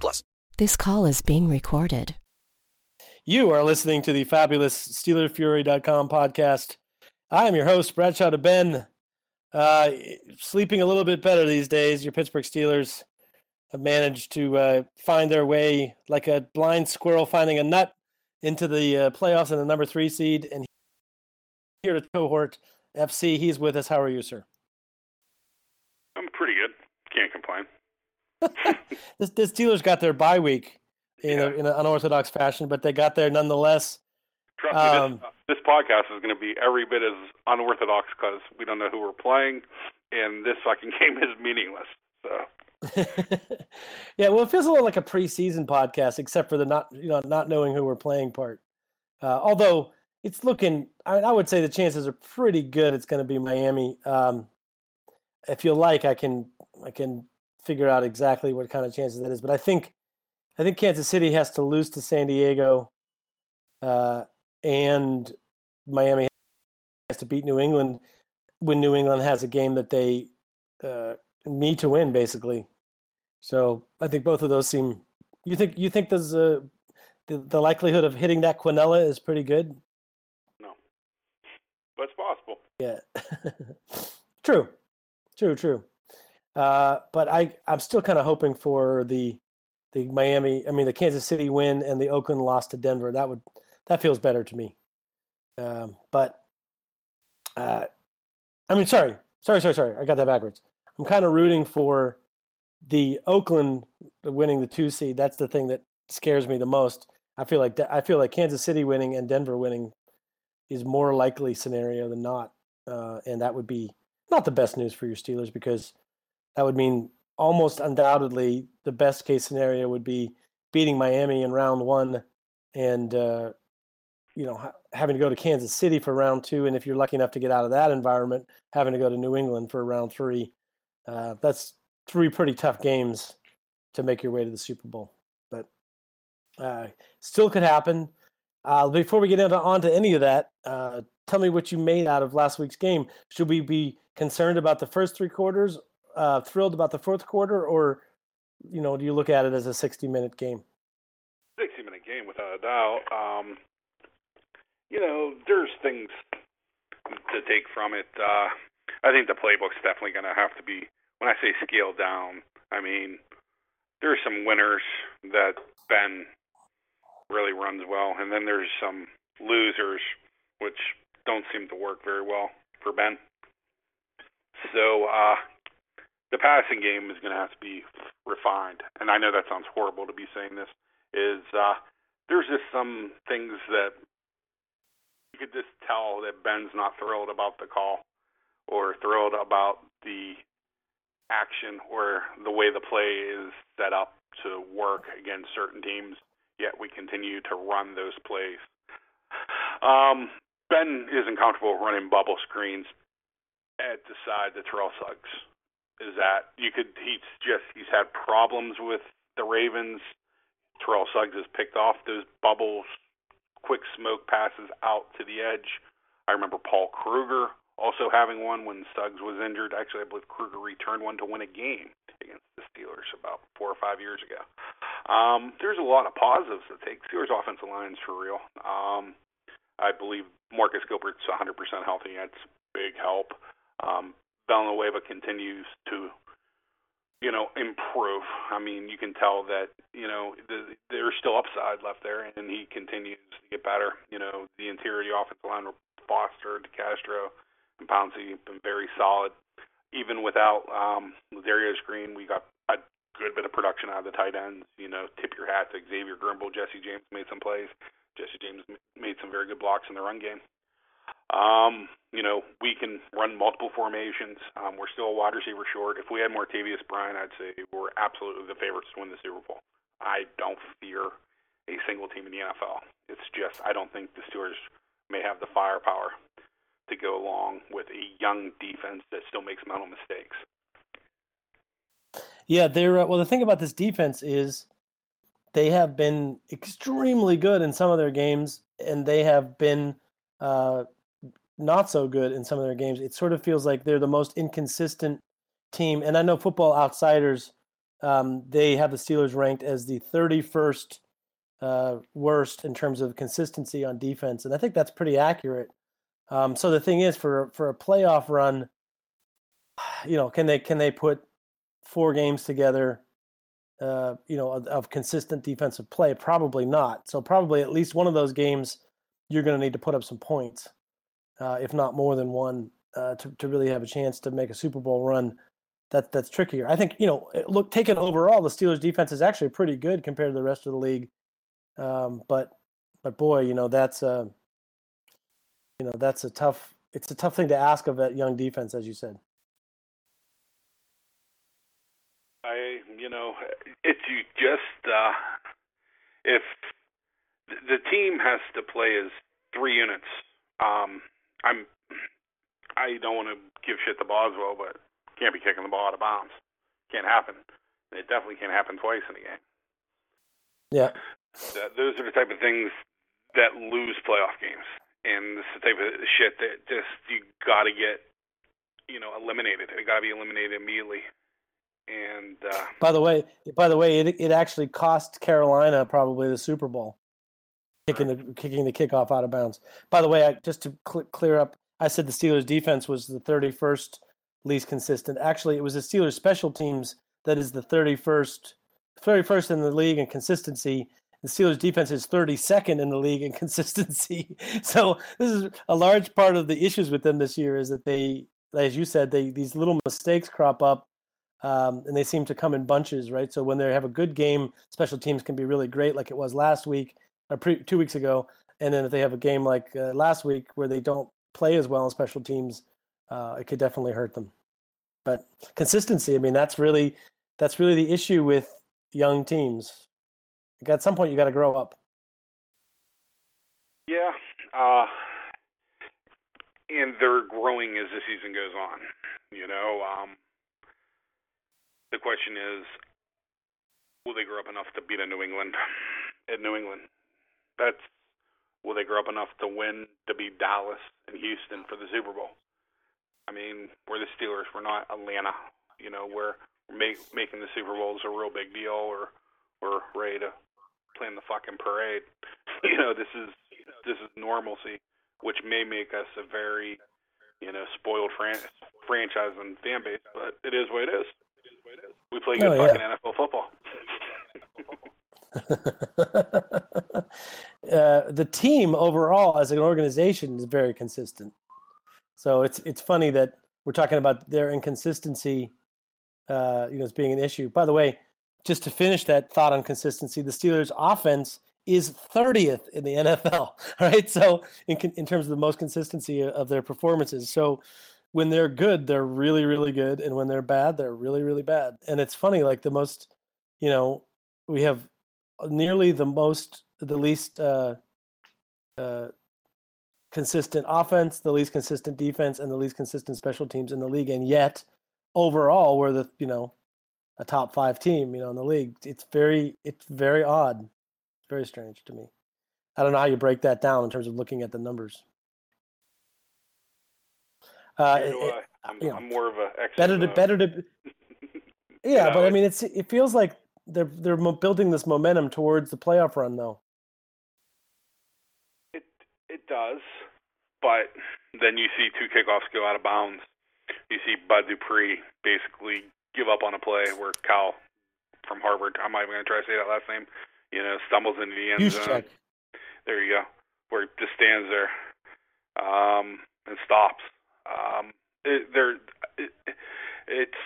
plus. This call is being recorded. You are listening to the fabulous SteelerFury.com podcast. I am your host, Bradshaw to Ben. Uh, sleeping a little bit better these days. Your Pittsburgh Steelers have managed to uh, find their way like a blind squirrel finding a nut into the uh, playoffs and the number three seed. And here to cohort FC, he's with us. How are you, sir? I'm pretty good. Can't the, Steelers got their bye week in, Yeah. a, in an unorthodox fashion, but they got there nonetheless. Trust me, Um, this, this podcast is going to be every bit as unorthodox because we don't know who we're playing, and this fucking game is meaningless. So yeah, well, it feels a little like a preseason podcast, except for the not you know not knowing who we're playing part. Uh, although it's looking, I, I would say the chances are pretty good. It's going to be Miami. Um, if you like, I can I can figure out exactly what kind of chances that is. But I think I think Kansas City has to lose to San Diego, uh, and Miami has to beat New England when New England has a game that they uh, need to win, basically. So I think both of those seem. You think you think there's a the, the likelihood of hitting that Quinella is pretty good. no, but it's possible. Yeah, true, true, true. Uh, but I I'm still kind of hoping for the the Miami. I mean the Kansas City win and the Oakland loss to Denver. That would that feels better to me. Um, but uh, I mean, sorry, sorry, sorry, sorry. I got that backwards. I'm kind of rooting for the Oakland winning the two seed. That's the thing that scares me the most. I feel like I feel like Kansas City winning and Denver winning is more likely scenario than not, uh, and that would be not the best news for your Steelers because that would mean almost undoubtedly the best case scenario would be beating Miami in round one and uh, you know ha- having to go to Kansas City for round two, and if you're lucky enough to get out of that environment, having to go to New England for round three. Uh, that's three pretty tough games to make your way to the Super Bowl, but uh, still could happen. Uh, before we get into onto any of that, uh, tell me what you made out of last week's game. Should we be concerned about the first three quarters, uh, thrilled about the fourth quarter, or you know, do you look at it as a 60-minute game? 60 minute game without a doubt. Um, you know, there's things to take from it. Uh, I think the playbook's definitely going to have to be, when I say scaled down, I mean, there's some winners that Ben really runs well, and then there's some losers which don't seem to work very well for Ben. So, uh, the passing game is going to have to be refined. And I know that sounds horrible to be saying this, is uh, there's just some things that you could just tell that Ben's not thrilled about the call or thrilled about the action or the way the play is set up to work against certain teams, yet we continue to run those plays. Um, ben isn't comfortable running bubble screens at the side that Terrell Suggs is at. You could he's just he's had problems with the Ravens. Terrell Suggs has picked off those bubbles, quick smoke passes out to the edge. I remember Paul Kruger also having one when Suggs was injured. Actually, I believe Kruger returned one to win a game against the Steelers about four or five years ago. Um, there's a lot of positives to take. Steelers offensive line's for real. Um, I believe Marcus Gilbert's 100% healthy. That's big help. Um, Villanueva continues to, you know, improve. I mean, you can tell that you know the, there's still upside left there, and he continues to get better. You know, the interior the offensive line, Foster, DeCastro, and Pouncey have been very solid. Even without um, Darius Green, we got a good bit of production out of the tight ends. You know, tip your hat to Xavier Grimble, Jesse James made some plays. Jesse James made some very good blocks in the run game. Um, you know, we can run multiple formations. Um, we're still a wide receiver short. If we had Martavis Bryant, I'd say we're absolutely the favorites to win the Super Bowl. I don't fear a single team in the NFL. It's just I don't think the Steelers may have the firepower to go along with a young defense that still makes mental mistakes. Yeah, they're uh, well. The thing about this defense is they have been extremely good in some of their games, and they have been uh, not so good in some of their games. It sort of feels like they're the most inconsistent team. And I know Football Outsiders, um, they have the Steelers ranked as the 31st uh, worst in terms of consistency on defense, and I think that's pretty accurate. Um, so the thing is, for for a playoff run, you know, can they can they put four games together? Uh, you know, of, of, consistent defensive play? Probably not. So probably at least one of those games, you're going to need to put up some points, uh, if not more than one, uh, to to really have a chance to make a Super Bowl run. That that's trickier. I think you know, look, taken overall, the Steelers' defense is actually pretty good compared to the rest of the league. Um, but but boy, you know that's a you know that's a tough it's a tough thing to ask of that young defense, as you said. I you know if you just uh, if the team has to play as three units. Um, I'm I don't want to give shit to Boswell, but can't be kicking the ball out of bounds. Can't happen. It definitely can't happen twice in a game. Yeah. That, those are the type of things that lose playoff games, and this is the type of shit that just you got to get, you know, eliminated. It got to be eliminated immediately. And uh, by the way, by the way, it it actually cost Carolina probably the Super Bowl, kicking the kicking the kickoff out of bounds. By the way, I, just to cl- clear up, I said the Steelers' defense was the 31st least consistent. Actually, it was the Steelers' special teams that is the 31st, 31st in the league in consistency, the Steelers defense is 32nd in the league in consistency. So this is a large part of the issues with them this year is that they, as you said, they these little mistakes crop up, um, and they seem to come in bunches, right? So when they have a good game, special teams can be really great, like it was last week or pre, two weeks ago. And then if they have a game like uh, last week where they don't play as well in special teams, uh, it could definitely hurt them. But consistency, I mean, that's really that's really the issue with young teams at some point you got to grow up. Yeah, uh, and they're growing as the season goes on. You know, um, the question is, will they grow up enough to beat a New England at New England? That's will they grow up enough to win to beat Dallas and Houston for the Super Bowl? I mean, we're the Steelers. We're not Atlanta. You know, where make, making the Super Bowl is a real big deal, or we're ready to playing the fucking parade. you know, this is this is normalcy, which may make us a very, you know, spoiled fran- franchise and fan base, but it is what it is. We play good oh, fucking yeah. NFL football. uh, the team overall, as an organization, is very consistent. So it's it's funny that we're talking about their inconsistency, uh, you know, as being an issue. By the way, just to finish that thought on consistency, the Steelers' offense is 30th in the NFL, right? So, in, in terms of the most consistency of their performances. So, when they're good, they're really, really good. And when they're bad, they're really, really bad. And it's funny, like the most, you know, we have nearly the most, the least uh, uh, consistent offense, the least consistent defense, and the least consistent special teams in the league. And yet, overall, we're the, you know, a top five team, you know, in the league. It's very it's very odd. It's very strange to me. I don't know how you break that down in terms of looking at the numbers. Uh, it, it, I'm, you know, I'm, more of a better to better to. yeah, know, but I mean, it's it feels like they're they're building this momentum towards the playoff run, though. It it does, but then you see two kickoffs go out of bounds. You see Bud Dupree basically give up on a play where Kyle from Harvard, I'm not even going to try to say that last name, you know, stumbles into the end zone. There you go. Where he just stands there um, and stops. Um, it, there, it, it's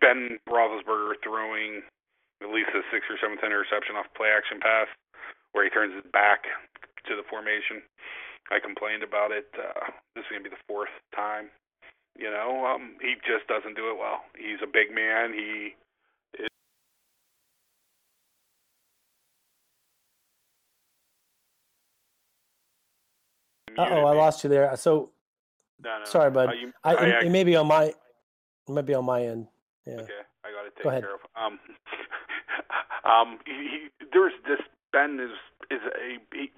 Ben Roethlisberger throwing at least a six or seventh interception off play action pass where he turns his back to the formation. I complained about it. Uh, this is gonna be the fourth time. You know, um, he just doesn't do it well. He's a big man. He is. oh, I lost you there. So no, no. sorry, bud. Uh, you, I, I, I, it may be on my it might be on my end. Yeah. Okay, I got it Go ahead. care of. Um, um, he, he, there's this Ben is is a he,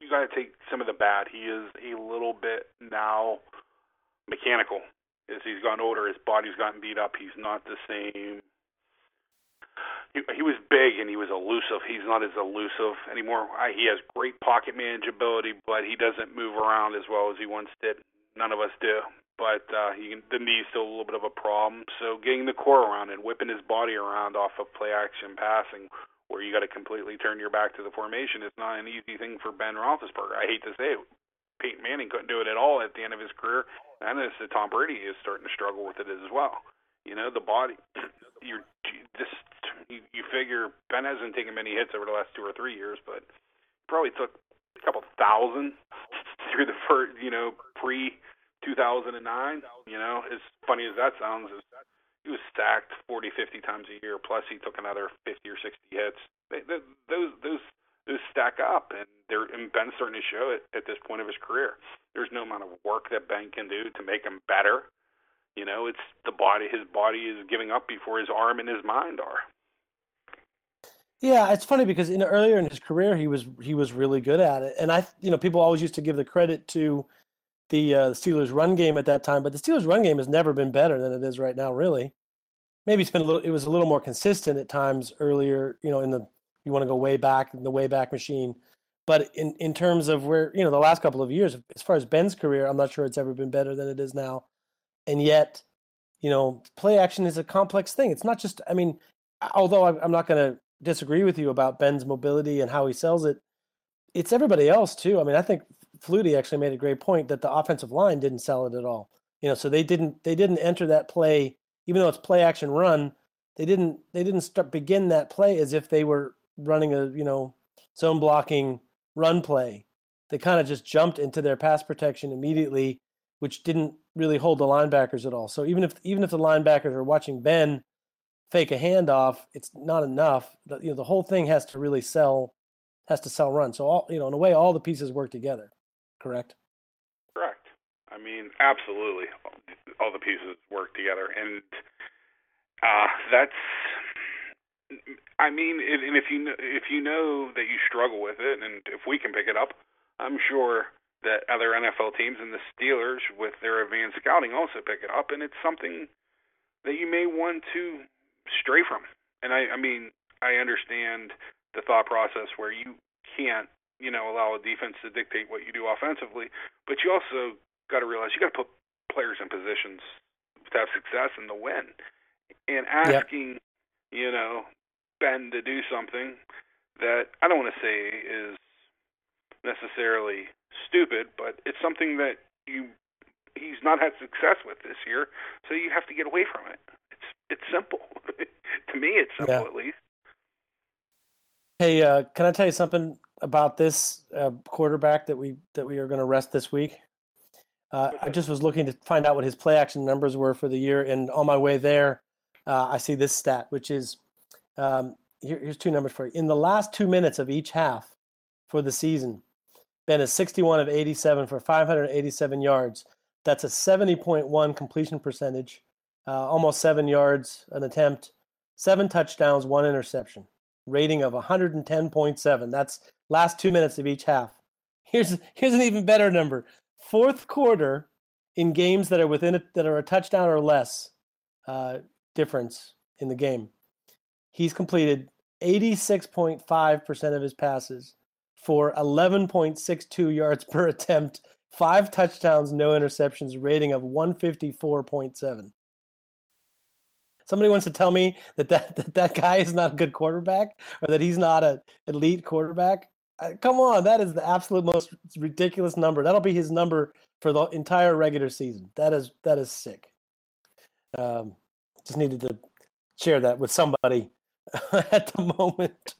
you got to take some of the bad. He is a little bit now mechanical. As he's gotten older, his body's gotten beat up. He's not the same. He, he was big and he was elusive. He's not as elusive anymore. I, he has great pocket manageability, but he doesn't move around as well as he once did. None of us do but uh, he, the knee's still a little bit of a problem. So getting the core around and whipping his body around off of play action passing, where you got to completely turn your back to the formation, is not an easy thing for Ben Roethlisberger. I hate to say it. Peyton Manning couldn't do it at all at the end of his career, and this Tom Brady is starting to struggle with it as well. You know, the body. You're just you, you figure Ben hasn't taken many hits over the last two or three years, but probably took a couple thousand through the first, you know, pre 2009. You know, as funny as that sounds, he was stacked 40, 50 times a year. Plus, he took another 50 or 60 hits. They, they, those those those stack up, and they're and Ben's starting to show it at this point of his career. There's no amount of work that Ben can do to make him better. You know, it's the body. His body is giving up before his arm and his mind are. Yeah, it's funny because in earlier in his career he was he was really good at it, and I you know people always used to give the credit to the uh, Steelers run game at that time, but the Steelers run game has never been better than it is right now. Really, maybe it's been a little it was a little more consistent at times earlier. You know, in the you want to go way back in the way back machine, but in in terms of where you know the last couple of years, as far as Ben's career, I'm not sure it's ever been better than it is now, and yet. You know, play action is a complex thing. It's not just. I mean, although I'm I'm not going to disagree with you about Ben's mobility and how he sells it. It's everybody else too. I mean, I think Flutie actually made a great point that the offensive line didn't sell it at all. You know, so they didn't they didn't enter that play, even though it's play action run. They didn't they didn't start begin that play as if they were running a you know zone blocking run play. They kind of just jumped into their pass protection immediately, which didn't really hold the linebackers at all. So even if even if the linebackers are watching Ben fake a handoff, it's not enough. The, you know, the whole thing has to really sell, has to sell run. So all you know, in a way, all the pieces work together. Correct. Correct. I mean, absolutely, all the pieces work together, and uh, that's. I mean, and if you know, if you know that you struggle with it, and if we can pick it up, I'm sure that other NFL teams and the Steelers, with their advanced scouting, also pick it up, and it's something that you may want to stray from. And I, I mean, I understand the thought process where you can't, you know, allow a defense to dictate what you do offensively, but you also got to realize you got to put players in positions to have success and to win. And asking, you know, Ben to do something that I don't want to say is necessarily stupid, but it's something that you he's not had success with this year, so you have to get away from it. It's it's simple. to me, it's simple Yeah. at least. Hey, uh, can I tell you something about this uh, quarterback that we that we are going to rest this week? Uh, I just was looking to find out what his play action numbers were for the year, and on my way there, uh, I see this stat, which is um, here, here's two numbers for you. In the last two minutes of each half for the season, Ben is 61 of 87 for 587 yards. That's a 70.1 completion percentage, uh, almost seven yards an attempt, seven touchdowns, one interception, rating of 110.7. That's last two minutes of each half. Here's here's an even better number. Fourth quarter in games that are within a, that are a touchdown or less uh, difference in the game. He's completed 86.5% of his passes for 11.62 yards per attempt, five touchdowns, no interceptions, rating of 154.7. Somebody wants to tell me that that, that that guy is not a good quarterback or that he's not an elite quarterback. Uh, come on, that is the absolute most ridiculous number. That'll be his number for the entire regular season. That is that is sick. Um, just needed to share that with somebody at the moment.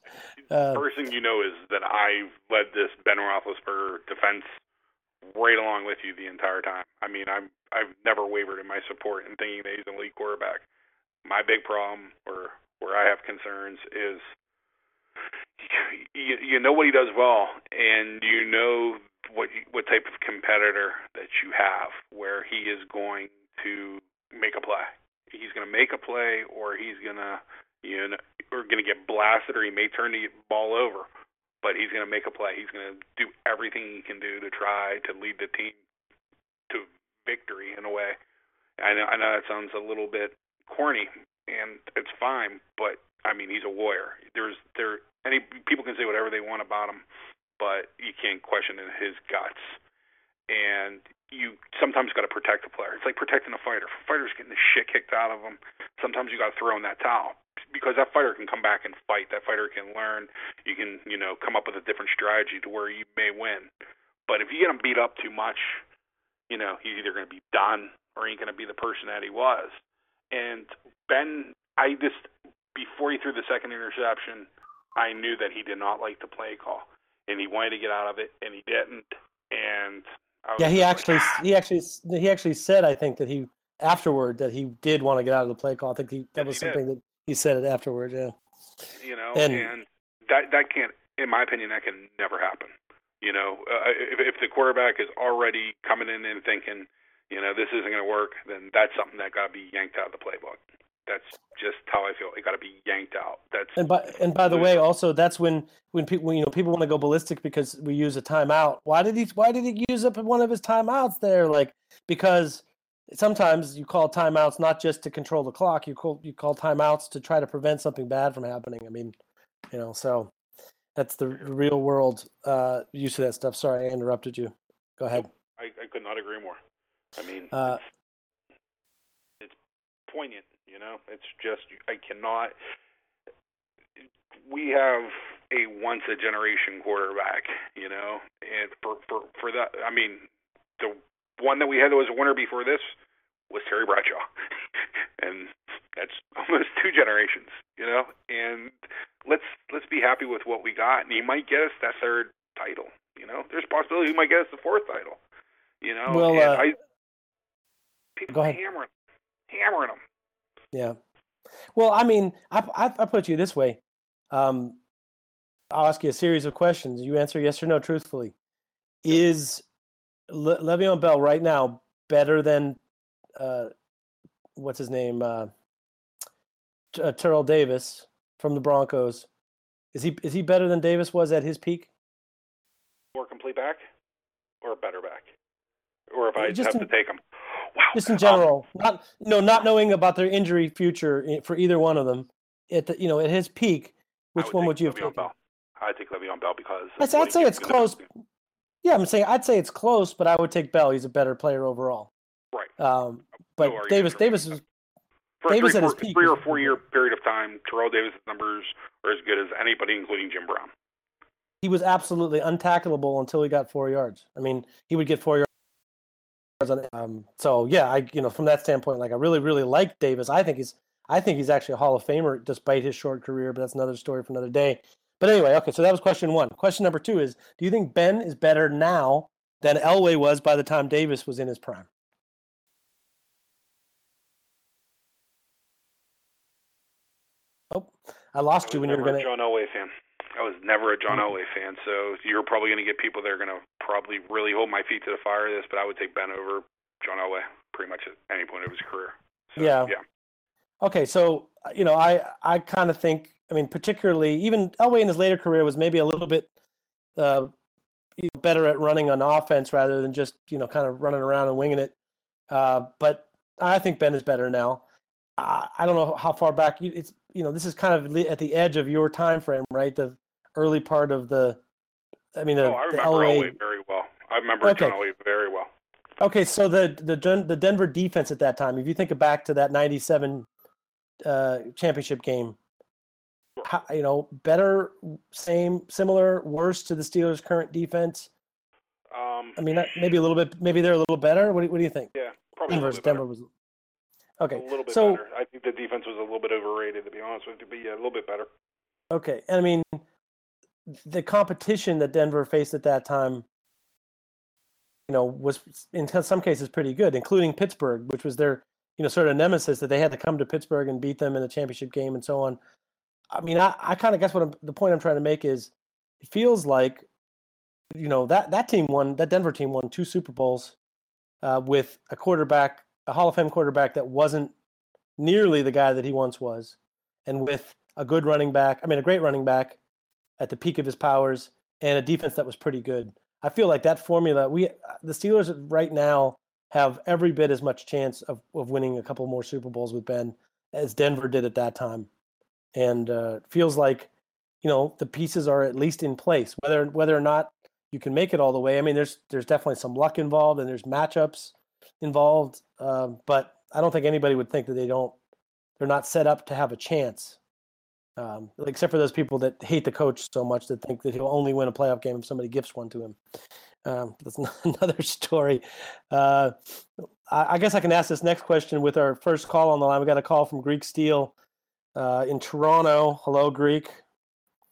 Uh, First thing you know is that I've led this Ben Roethlisberger defense right along with you the entire time. I mean, I'm I've never wavered in my support in thinking that he's an elite quarterback. My big problem, or where I have concerns, is you, you know what he does well, and you know what what type of competitor that you have, where he is going to make a play. He's going to make a play, or he's going to you know, or going to get blasted, or he may turn the ball over. But he's going to make a play. He's going to do everything he can do to try to lead the team to victory in a way. I know, I know that sounds a little bit corny, and it's fine, but I mean, he's a warrior. There's there any people can say whatever they want about him, but you can't question his guts. And you sometimes got to protect the player. It's like protecting a fighter. Fighter's getting the shit kicked out of him, sometimes you got to throw in that towel because that fighter can come back and fight. That fighter can learn. You can, you know, come up with a different strategy to where you may win. But if you get him beat up too much, you know, he's either going to be done or he ain't going to be the person that he was. And Ben, I just before he threw the second interception, I knew that he did not like the play call, and he wanted to get out of it, and he didn't. And yeah, he actually like, ah. he actually he actually said I think that he afterward that he did want to get out of the play call. I think he, that was he did. something that he said it afterward. Yeah. you know, And- and, that that can't, in my opinion, that can never happen. You know, uh, if, if the quarterback is already coming in and thinking, you know, this isn't going to work, then that's something that got to be yanked out of the playbook. That's just how I feel. It got to be yanked out. That's And by and by the way, also that's when when people you know people want to go ballistic because we use a timeout. Why did he Why did he use up one of his timeouts there? Like because sometimes you call timeouts not just to control the clock. You call you call timeouts to try to prevent something bad from happening. I mean, you know, so that's the real world uh, use of that stuff. Sorry, I interrupted you. Go ahead. I, I could not agree more. I mean, Uh, it's, it's poignant. You know, it's just I cannot. We have a once a generation quarterback. You know, and for for for that, I mean, the one that we had that was a winner before this was Terry Bradshaw, and that's almost two generations. You know, and let's let's be happy with what we got, and he might get us that third title. You know, there's a possibility he might get us the fourth title. You know, Well, uh, I people go ahead. hammering, hammering them. Yeah. Well, I mean, I, I, I put you this way. Um, I'll ask you a series of questions. You answer yes or no truthfully. Is Le- Le'Veon Bell right now better than uh, what's his name? Uh, uh, Terrell Davis from the Broncos. Is he is he better than Davis was at his peak? More complete back, or better back, or if I Just have in- to take them. Wow. Just in Um, general, not no, not knowing about their injury future for either one of them. At the, you know at his peak, which would one would you have Le'Veon taken? Bell. I'd take Le'Veon Bell because I'd say, I'd say it's close. Yeah, I'm saying I'd say it's close, but I would take Bell. He's a better player overall. Right. Um, but argument Davis. Davis is For Davis a at three, his peak three or four year period of time, Terrell Davis' numbers are as good as anybody, including Jim Brown. he was absolutely untackleable until he got four yards. I mean, he would get four yards. Um, so yeah, I you know from that standpoint, like I really really like Davis. I think he's I think he's actually a Hall of Famer despite his short career, but that's another story for another day. But anyway, okay, so that was question one. Question number two is: Do you think Ben is better now than Elway was by the time Davis was in his prime? Oh, I lost you when you were going to. Elway fan. I was never a John Elway fan, so you're probably going to get people that are going to probably really hold my feet to the fire of this, but I would take Ben over John Elway pretty much at any point of his career. So, Yeah. Yeah. Okay, so you know, I I kind of think, I mean, particularly even Elway in his later career was maybe a little bit uh, better at running on offense rather than just you know kind of running around and winging it. Uh, but I think Ben is better now. I, I don't know how far back you, it's you know this is kind of at the edge of your time frame, right? The early part of the, I mean, the, oh, I remember Elway. Elway very well. I remember John Okay. Elway very well. Okay, so the the the Denver defense at that time, if you think back to that '97 uh, championship game, how, you know, better, same, similar, worse to the Steelers' current defense. Um, I mean, maybe a little bit, maybe they're a little better. What do, what do you think? yeah, probably a Denver's little bit better. Denver was okay. A little bit so better. I think the defense was a little bit overrated, to be honest with you, but yeah, a little bit better. okay, and I mean, the competition that Denver faced at that time, you know, was in some cases pretty good, including Pittsburgh, which was their, you know, sort of nemesis that they had to come to Pittsburgh and beat them in the championship game and so on. I mean, I, I kind of guess what I'm, the point I'm trying to make is, it feels like you know that that team won that Denver team won two Super Bowls uh, with a quarterback, a Hall of Fame quarterback that wasn't nearly the guy that he once was, and with a good running back. I mean, a great running back at the peak of his powers, and a defense that was pretty good. I feel like that formula. We the Steelers right now have every bit as much chance of, of winning a couple more Super Bowls with Ben as Denver did at that time, and uh, feels like you know the pieces are at least in place. Whether whether or not you can make it all the way, I mean, there's there's definitely some luck involved and there's matchups involved, um, but I don't think anybody would think that they don't they're not set up to have a chance. Um, except for those people that hate the coach so much that think that he'll only win a playoff game if somebody gifts one to him. Um, that's another story. Uh, I, I, guess I can ask this next question with our first call on the line. We got a call from Greek Steel uh, in Toronto. Hello, Greek.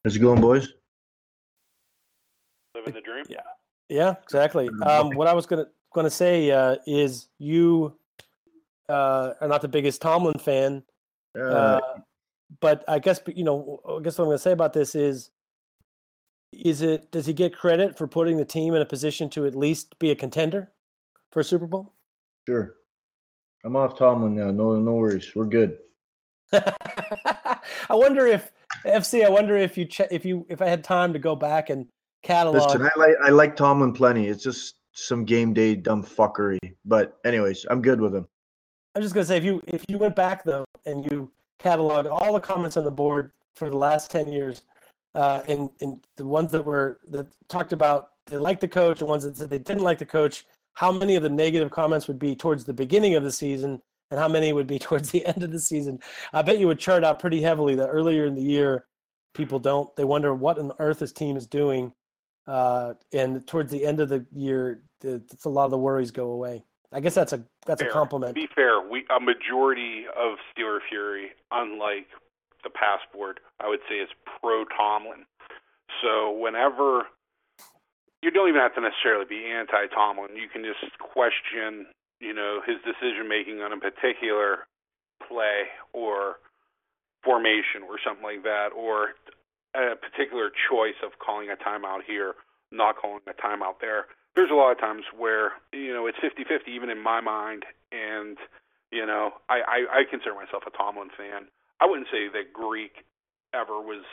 How's it going, boys? Living the dream. Yeah, yeah, exactly. Um, what I was gonna gonna say uh, is you uh, are not the biggest Tomlin fan, Uh, uh, but I guess you know. I guess what I'm gonna say about this is is it does he get credit for putting the team in a position to at least be a contender for a Super Bowl? sure. I'm off Tomlin now. No, no worries. We're good. I wonder if FC. I wonder if you che- if you if I had time to go back and catalog. Listen, I like I like Tomlin plenty. It's just some game day dumb fuckery. But anyways, I'm good with him. I'm just gonna say if you if you went back though and you cataloged all the comments on the board for the last ten years, uh, and and the ones that were that talked about they liked the coach, the ones that said they didn't like the coach, how many of the negative comments would be towards the beginning of the season, and how many would be towards the end of the season? I bet you would chart out pretty heavily that earlier in the year, people don't they wonder what on earth this team is doing, uh, and towards the end of the year, a lot of the worries go away. I guess that's a that's fair. a compliment. To be fair, we a majority of Steeler Fury, unlike the passport, I would say is pro Tomlin. So whenever you don't even have to necessarily be anti Tomlin, you can just question, you know, his decision making on a particular play or formation or something like that, or a particular choice of calling a timeout here, not calling a timeout there there's a lot of times where you know it's 50-50 even in my mind and you know I, I I consider myself a Tomlin fan. I wouldn't say that Greek ever was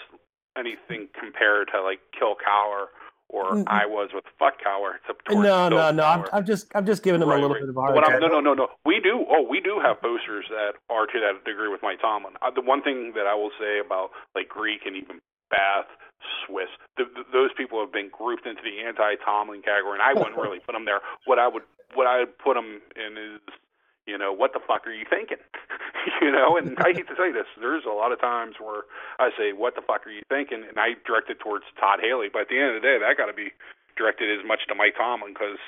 anything compared to like Kill Cowher or mm-hmm. I was with Fuck Cowher. No, no, no. I'm, I'm, just I'm just giving him right, a little right. bit of time. No, no, no, no. We do. Oh, we do have posters that are to that degree with Mike Tomlin. Uh, the one thing that I will say about like Greek and even Bath Swiss. The, the, those people have been grouped into the anti-Tomlin category, and I wouldn't really put them there. What I would what I would put them in is, you know, what the fuck are you thinking? you know, and I hate to say this, there's a lot of times where I say, what the fuck are you thinking? And I direct it towards Todd Haley, but at the end of the day, that got to be directed as much to Mike Tomlin because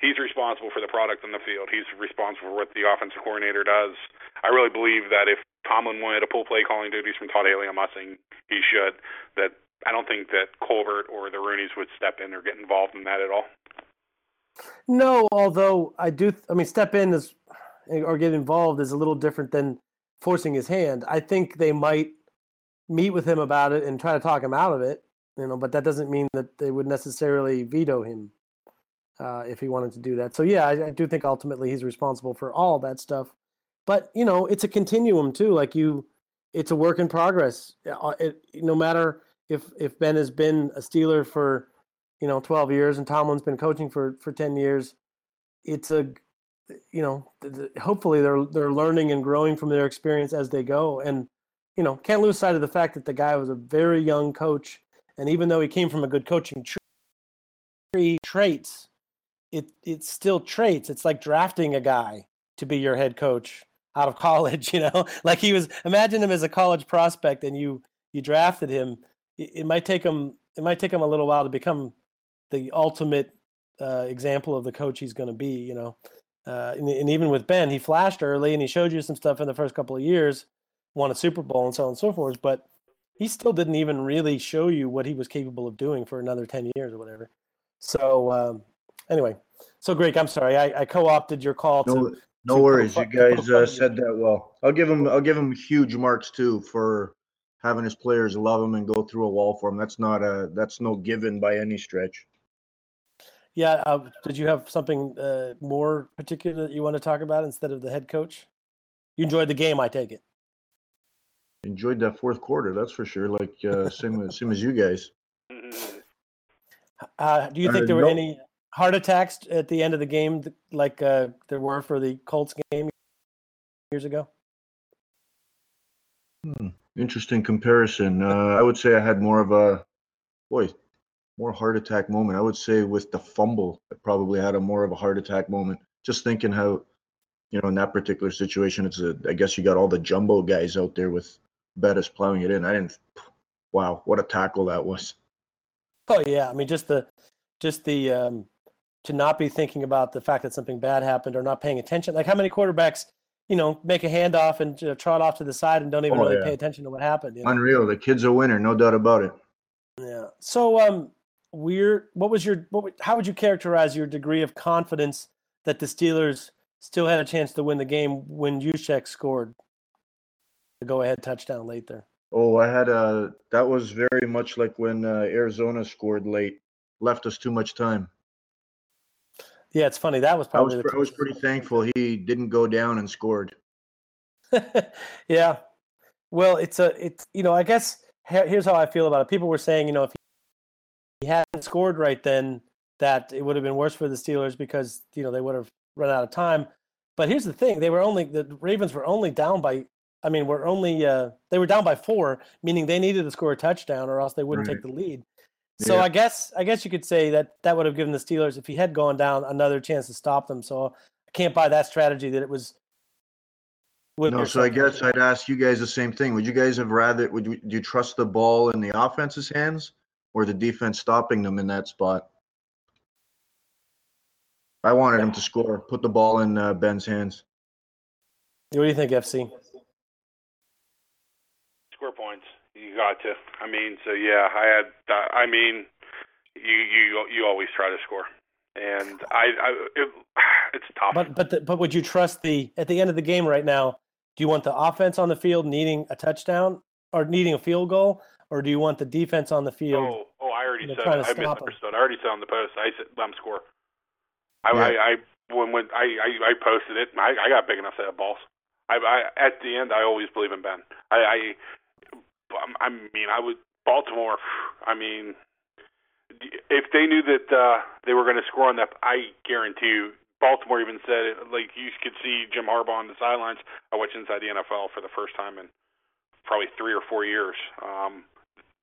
he's responsible for the product on the field. He's responsible for what the offensive coordinator does. I really believe that if Tomlin wanted to pull play calling duties from Todd Haley, I'm not saying he should, that I don't think that Colbert or the Rooneys would step in or get involved in that at all. No, although I do, I mean, step in is or get involved is a little different than forcing his hand. I think they might meet with him about it and try to talk him out of it, you know, but that doesn't mean that they would necessarily veto him uh, if he wanted to do that. So yeah, I, I do think ultimately he's responsible for all that stuff. But you know, it's a continuum too. Like you, it's a work in progress. Uh, it, no matter if if Ben has been a Steeler for you know 12 years and Tomlin's been coaching for for 10 years, it's a you know hopefully they're they're learning and growing from their experience as they go and you know can't lose sight of the fact that the guy was a very young coach and even though he came from a good coaching tree traits it it's still traits it's like drafting a guy to be your head coach out of college you know like he was imagine him as a college prospect and you you drafted him it, might take him it might take him a little while to become the ultimate uh, example of the coach he's going to be. You know, uh, and, and, even with Ben, he flashed early and he showed you some stuff in the first couple of years, won a Super Bowl and so on and so forth. But he still didn't even really show you what he was capable of doing for another ten years or whatever. So um, anyway, so Greg, I'm sorry, I, I co-opted your call no, to. No worries, you guys uh, said that well. I'll give him I'll give him huge marks too for having his players love him and go through a wall for him. That's not a that's no given by any stretch. Yeah. Uh, did you have something uh, more particular that you want to talk about instead of the head coach? You enjoyed the game, I take it. Enjoyed that fourth quarter, that's for sure. Like uh, same as same as you guys. Mhm. Uh, do you Uh, think there were no. any heart attacks at the end of the game, like uh, there were for the Colts game years ago? Hmm. Interesting comparison. Uh, I would say I had more of a boy, more heart attack moment. I would say with the fumble, I probably had a more of a heart attack moment. Just thinking how, you know, in that particular situation, it's a. I guess you got all the jumbo guys out there with Bettis plowing it in. I didn't. Wow, what a tackle that was. Oh yeah, I mean just the just the um, to not be thinking about the fact that something bad happened or not paying attention. Like how many quarterbacks, you know, make a handoff and you know, trot off to the side and don't even Oh, really yeah. pay attention to what happened. you know? Unreal. The kid's a winner, no doubt about it. Yeah. So, um, we're what was your what? How would you characterize your degree of confidence that the Steelers still had a chance to win the game when Juszczyk scored the go-ahead touchdown late there? Oh, I had a. That was very much like when uh, Arizona scored late, left us too much time. Yeah, it's funny. That was I was probably I was pretty thankful he didn't go down and scored. yeah. Well, it's a it's you know I guess here's how I feel about it. People were saying you know if he hadn't scored right then that it would have been worse for the Steelers because you know they would have run out of time. But here's the thing: they were only the Ravens were only down by. I mean, we're only uh, they were down by four, meaning they needed to score a touchdown or else they wouldn't take the lead. So Yeah. I guess I guess you could say that that would have given the Steelers, if he had gone down, another chance to stop them. So I can't buy that strategy that it was. No, so I guess I'd ask you guys the same thing. Would you guys have rather? Would you, do you trust the ball in the offense's hands or the defense stopping them in that spot? I wanted him to score. Put the ball in uh, Ben's hands. What do you think, FC? Score points. You got to. I mean, so yeah, I had. Uh, I mean, you you you always try to score, and I, I it, it's tough. But but the, but would you trust the at the end of the game right now? Do you want the offense on the field needing a touchdown or needing a field goal, or do you want the defense on the field? Oh, oh, I already said trying it. to I misunderstood. I already said on the post. I said let him score. I, Yeah. I, I when when I, I I posted it. I I got big enough to have balls. I, I at the end, I always believe in Ben. I I, I mean, I would Baltimore. I mean, if they knew that uh, they were going to score on that, I guarantee you. Baltimore even said it, like you could see Jim Harbaugh on the sidelines. I watched Inside the NFL for the first time in probably three or four years. Um,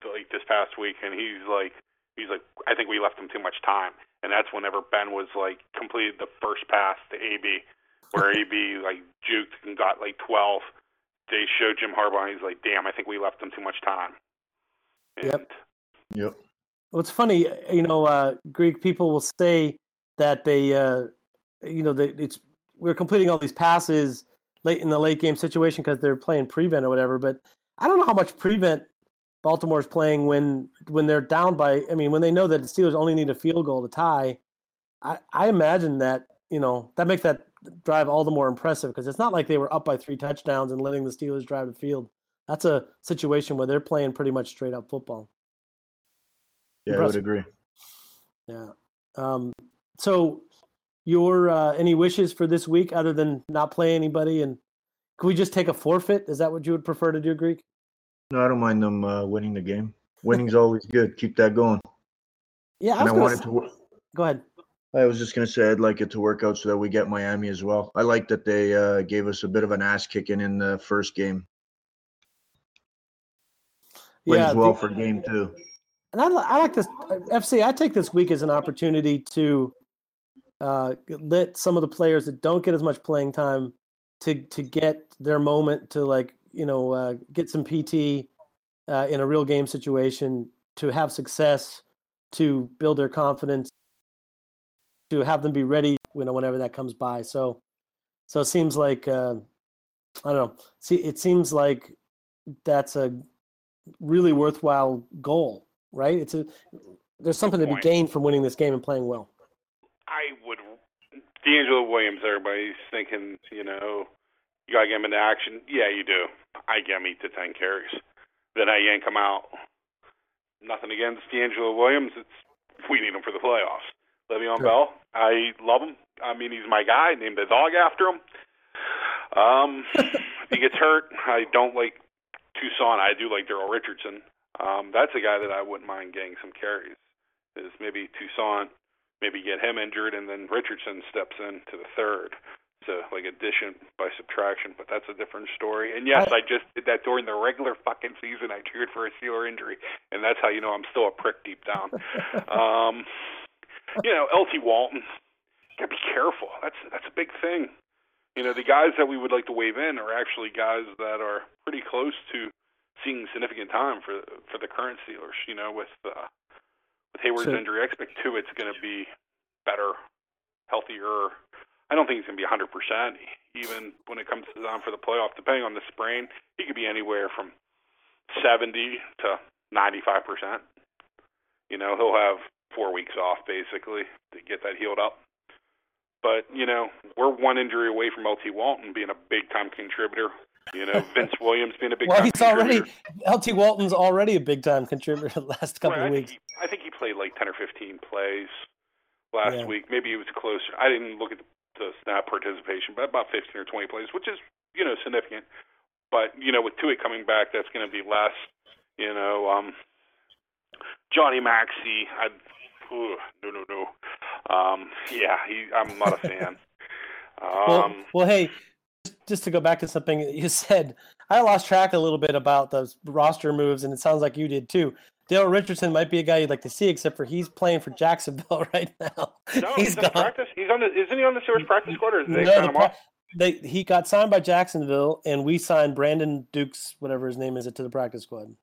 like this past week, and he's like, he's like, I think we left him too much time, and that's whenever Ben was like completed the first pass to AB, where AB like juked and got like twelve. They showed Jim Harbaugh, and he's like, damn, I think we left him too much time. And Yep. Yep. Well, it's funny, you know, uh, Greek people will say that they, uh, you know, that it's we're completing all these passes late in the late game situation because they're playing prevent or whatever. But I don't know how much prevent Baltimore's playing when when they're down by. I mean, when they know that the Steelers only need a field goal to tie. I, I imagine that you know that makes that drive all the more impressive because it's not like they were up by three touchdowns and letting the Steelers drive the field. That's a situation where they're playing pretty much straight up football. Yeah, I would agree. Yeah. Um, so, your uh, any wishes for this week other than not play anybody? And could we just take a forfeit? Is that what you would prefer to do, Greek? No, I don't mind them uh, winning the game. Winning's always good. Keep that going. Yeah, I And I wanted s- to. go ahead. I was just gonna say I'd like it to work out so that we get Miami as well. I like that they uh, gave us a bit of an ass kicking in the first game. Wins Yeah, well the- for game two. and I, I like this FC. I take this week as an opportunity to uh, let some of the players that don't get as much playing time to to get their moment to like you know uh, get some PT uh, in a real game situation to have success to build their confidence to have them be ready you know whenever that comes by so so it seems like uh, i don't know see it seems like that's a really worthwhile goal right it's a there's something to be gained from winning this game and playing well I would. DeAngelo Williams, everybody's thinking, you know, you got to get him into action. Yeah, you do. I get him eight to 10 carries. Then I yank him out. Nothing against DeAngelo Williams. It's we need him for the playoffs. Le'Veon Sure. Bell. I love him. I mean, he's my guy. Named the dog after him. Um, if he gets hurt, I don't like Toussaint. I do like Daryl Richardson. Um, that's a guy that I wouldn't mind getting some carries. Is maybe Toussaint, maybe get him injured, and then Richardson steps in to the third. So like addition by subtraction, but that's a different story. And yes, I just did that during the regular fucking season. I cheered for a Steeler injury, and that's how you know I'm still a prick deep down. um, you know, LT Walton, gotta be careful. That's that's a big thing. You know, the guys that we would like to wave in are actually guys that are pretty close to seeing significant time for for the current Steelers. You know, with uh, with Heyward's So- injury, I expect two. It's going to be better, healthier. I don't think he's going to be 100 percent. Even when it comes to time for the playoff, depending on the sprain, he could be anywhere from 70 to 95 percent. You know, he'll have four weeks off basically to get that healed up. But you know, we're one injury away from LT Walton being a big time contributor. You know, Vince Williams being a big well, time he's already. LT Walton's already a big time contributor the last couple Right, of I weeks. think, he, I think he played like 10 or 15 plays last Yeah. week. Maybe it was closer. I didn't look at the, the snap participation, but about 15 or 20 plays, which is, you know, significant. But, you know, with Tuitt coming back, that's going to be less. You know, um, Johnny Maxey, I, ooh, no, no, no. Um, yeah, he, I'm not a fan. Well, Um, well, hey, just- to go back to something that you said, I lost track a little bit about those roster moves, and it sounds like you did too. Dale Richardson might be a guy you'd like to see, except for he's playing for Jacksonville right now. no, he's, on practice. He's on the, isn't he on the Steelers practice squad or they No, the they he got signed by Jacksonville, and we signed Brandon Dukes, whatever his name is, it to the practice squad.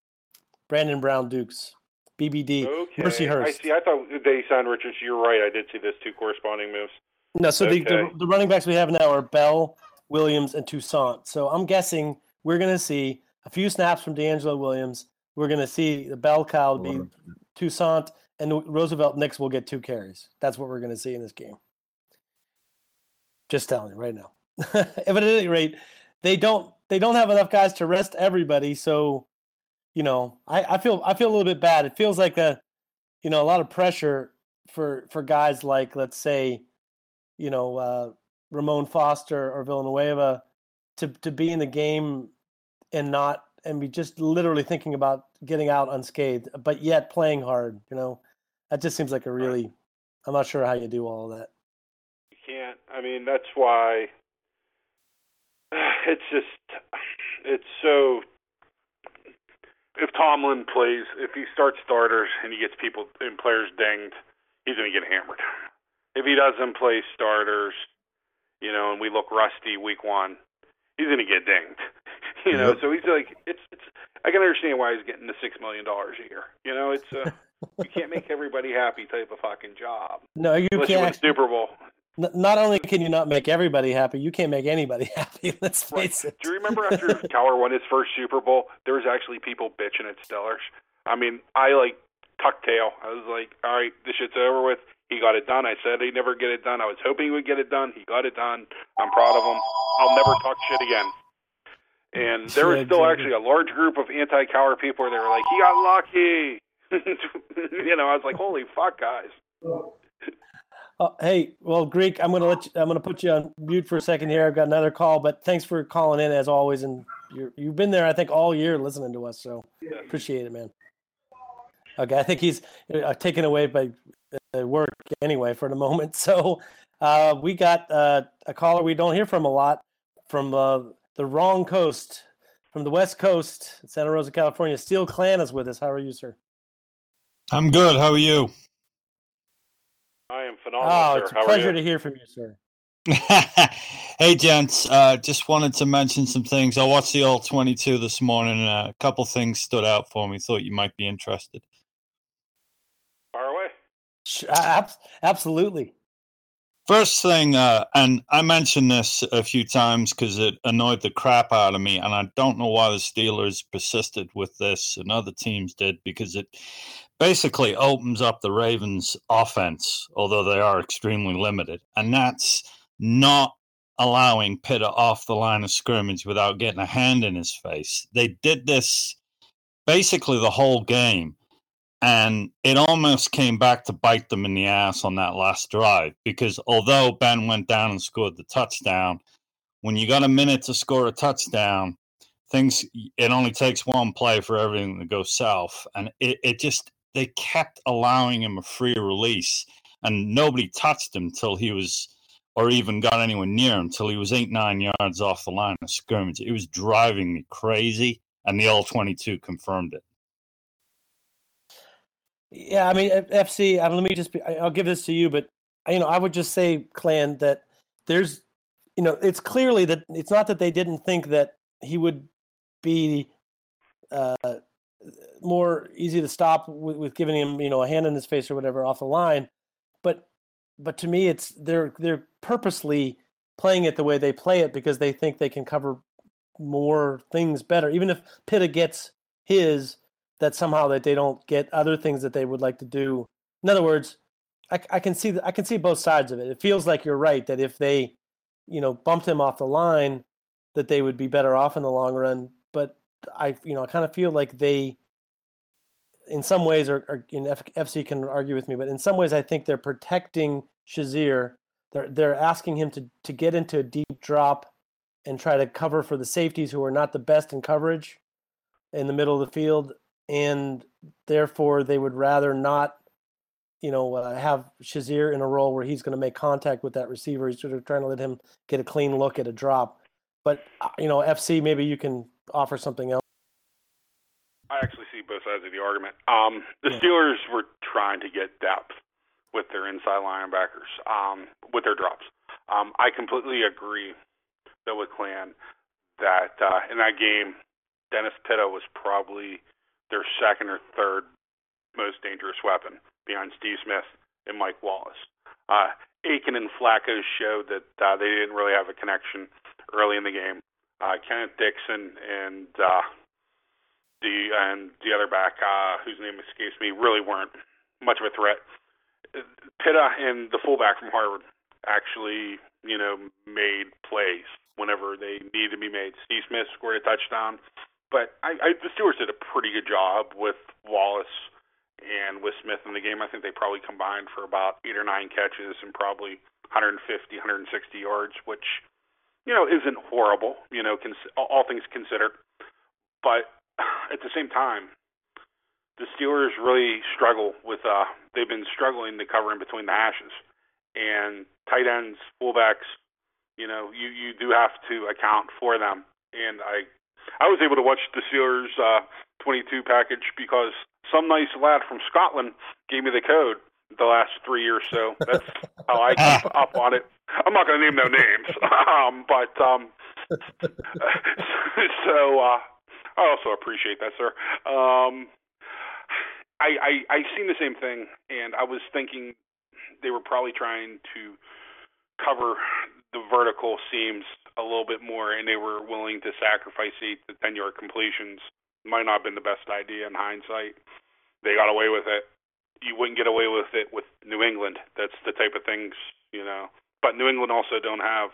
Brandon Brown Dukes, BBD. Okay. Mercy I see. I thought they signed Richards. You're right. I did see those two corresponding moves. No, so the, the the running backs we have now are Bell, Williams, and Toussaint. So I'm guessing we're going to see a few snaps from DeAngelo Williams. We're going to see the bell cow be Toussaint, and Roosevelt Nix will get two carries. That's what we're going to see in this game. Just telling you right now. but at any rate, they don't they don't have enough guys to rest everybody. So, you know, I, I feel I feel a little bit bad. It feels like a you know a lot of pressure for for guys like let's say you know uh, Ramon Foster or Villanueva to to be in the game and not and be just literally thinking about getting out unscathed, but yet playing hard. You know, that just seems like a really. I'm not sure how you do all of that. You can't. I mean, that's why it's just it's so. If Tomlin plays, if he starts starters and he gets people and players dinged, he's going to get hammered. If he doesn't play starters, you know, and we look rusty week one, he's going to get dinged. You know, Yep. so he's like, it's it's. I can understand why he's getting the six million dollars a year. You know, it's a you can't make everybody happy type of fucking job No, you unless you win can't. the Super Bowl. Not only can you not make everybody happy, you can't make anybody happy. Let's Right. face it. Do you remember after Cowher won his first Super Bowl, there was actually people bitching at Stellars? I mean, I like tucked tail. I was like, all right, this shit's over with. He got it done. I said he'd never get it done. I was hoping he would get it done. He got it done. I'm proud of him. I'll never talk shit again. And there was still actually a large group of anti-Cowher people. They were like, he got lucky. you know, I was like, holy fuck, guys. Oh, hey, well, Greek, I'm gonna let you, I'm gonna put you on mute for a second here. I've got another call, but thanks for calling in as always, and you're, you've been there, I think, all year listening to us. So appreciate it, man. Okay, I think he's uh, taken away by uh, work anyway for the moment. So uh, we got uh, a caller we don't hear from a lot from uh, the wrong coast, from the West Coast, Santa Rosa, California. Steel Clan is with us. How are you, sir? I'm good. How are you? I am phenomenal, Oh, sir. it's a How pleasure to hear from you, sir. hey, gents. Uh, just wanted to mention some things. I watched the All 22 this morning, and uh, a couple things stood out for me. Thought you might be interested. Fire away. Sh- ab- Absolutely. First thing, uh, and I mentioned this a few times because it annoyed the crap out of me, and I don't know why the Steelers persisted with this and other teams did because it basically opens up the Ravens' offense, although they are extremely limited, and that's not allowing Pitta off the line of scrimmage without getting a hand in his face. They did this basically the whole game. And it almost came back to bite them in the ass on that last drive because although Ben went down and scored the touchdown, when you got a minute to score a touchdown, things it only takes one play for everything to go south. And it, it just they kept allowing him a free release and nobody touched him till he was or even got anywhere near him till he was eight, nine yards off the line of scrimmage. It was driving me crazy, and the all 22 confirmed it. Yeah, I mean, FC. I let me just. Be, I'll give this to you, but you know, I would just say, Clan, that there's, you know, it's clearly that it's not that they didn't think that he would be uh, more easy to stop with, with giving him, you know, a hand in his face or whatever off the line, but but to me, it's they're they're purposely playing it the way they play it because they think they can cover more things better. Even if Pitta gets his, that somehow that they don't get other things that they would like to do. In other words, I, I can see I can see both sides of it. It feels like you're right that if they, you know, bumped him off the line, that they would be better off in the long run. But I, you know, I kind of feel like they, in some ways, are, are in F, FC can argue with me, but in some ways, I think they're protecting Shazier. They're they're asking him to to get into a deep drop and try to cover for the safeties who are not the best in coverage in the middle of the field, and therefore they would rather not, you know, uh, have Shazier in a role where he's going to make contact with that receiver. He's sort of trying to let him get a clean look at a drop. But uh, you know, FC, maybe you can offer something else. I actually see both sides of the argument. Um, the yeah. Steelers were trying to get depth with their inside linebackers, um, with their drops. Um, I completely agree though with Clan that uh, in that game, Dennis Pitta was probably their second or third most dangerous weapon behind Steve Smith and Mike Wallace. Uh, Aiken and Flacco showed that uh, they didn't really have a connection early in the game. Uh, Kenneth Dixon and uh, the and the other back, uh, whose name escapes me, really weren't much of a threat. Pitta and the fullback from Harvard actually, you know, made plays whenever they needed to be made. Steve Smith scored a touchdown, but I, I the Steelers did a pretty good job with Wallace and with Smith in the game. I think they probably combined for about eight or nine catches and probably 150, 160 yards, which you know isn't horrible, you know, cons- all things considered. But at the same time, the Steelers really struggle with. uh They've been struggling to cover in between the hashes, and tight ends, fullbacks. You know, you you do have to account for them. And I, I was able to watch the Steelers uh, 22 package because some nice lad from Scotland gave me the code the last three years. So that's how I keep up on it. I'm not going to name no names, um, but um, so uh, I also appreciate that, sir. Um, I, I I seen the same thing, and I was thinking they were probably trying to cover the vertical seams a little bit more, and they were willing to sacrifice eight to ten yard completions. Might not have been the best idea in hindsight. They got away with it. You wouldn't get away with it with New England. That's the type of things, you know. But New England also don't have,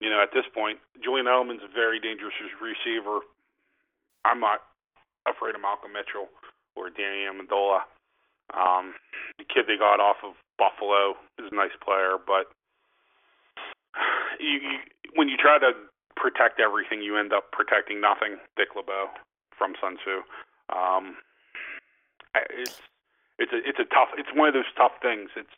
you know, at this point, Julian Edelman's a very dangerous receiver. I'm not afraid of Malcolm Mitchell or Danny Amendola. Um, the kid they got off of Buffalo is a nice player, but you, you, when you try to protect everything, you end up protecting nothing. Dick LeBeau from Sun Tzu. Um, it's it's a it's a tough. It's one of those tough things. It's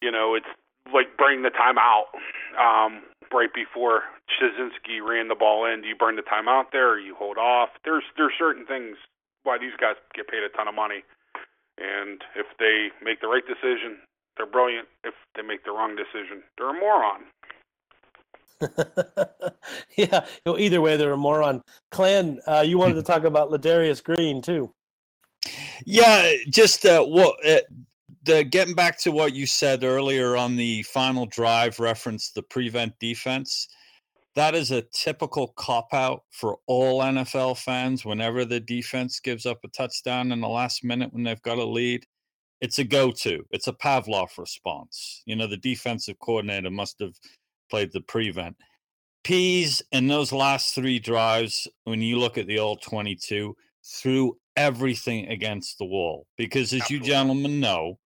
you know it's like bring the timeout um, right before Chizinski ran the ball in. Do you burn the timeout there, or you hold off? There's there's certain things why these guys get paid a ton of money, and if they make the right decision, they're brilliant. If they make the wrong decision, they're a moron. yeah, well, either way, they're a moron. Clan, uh, you wanted to talk about Ladarius Green too. Yeah, just uh, what uh, the getting back to what you said earlier on the final drive reference the prevent defense that is a typical cop out for all NFL fans whenever the defense gives up a touchdown in the last minute when they've got a lead. It's a go-to. It's a Pavlov response. You know the defensive coordinator must have played the prevent. Pees in those last three drives when you look at the all 22 threw everything against the wall because, as you gentlemen know,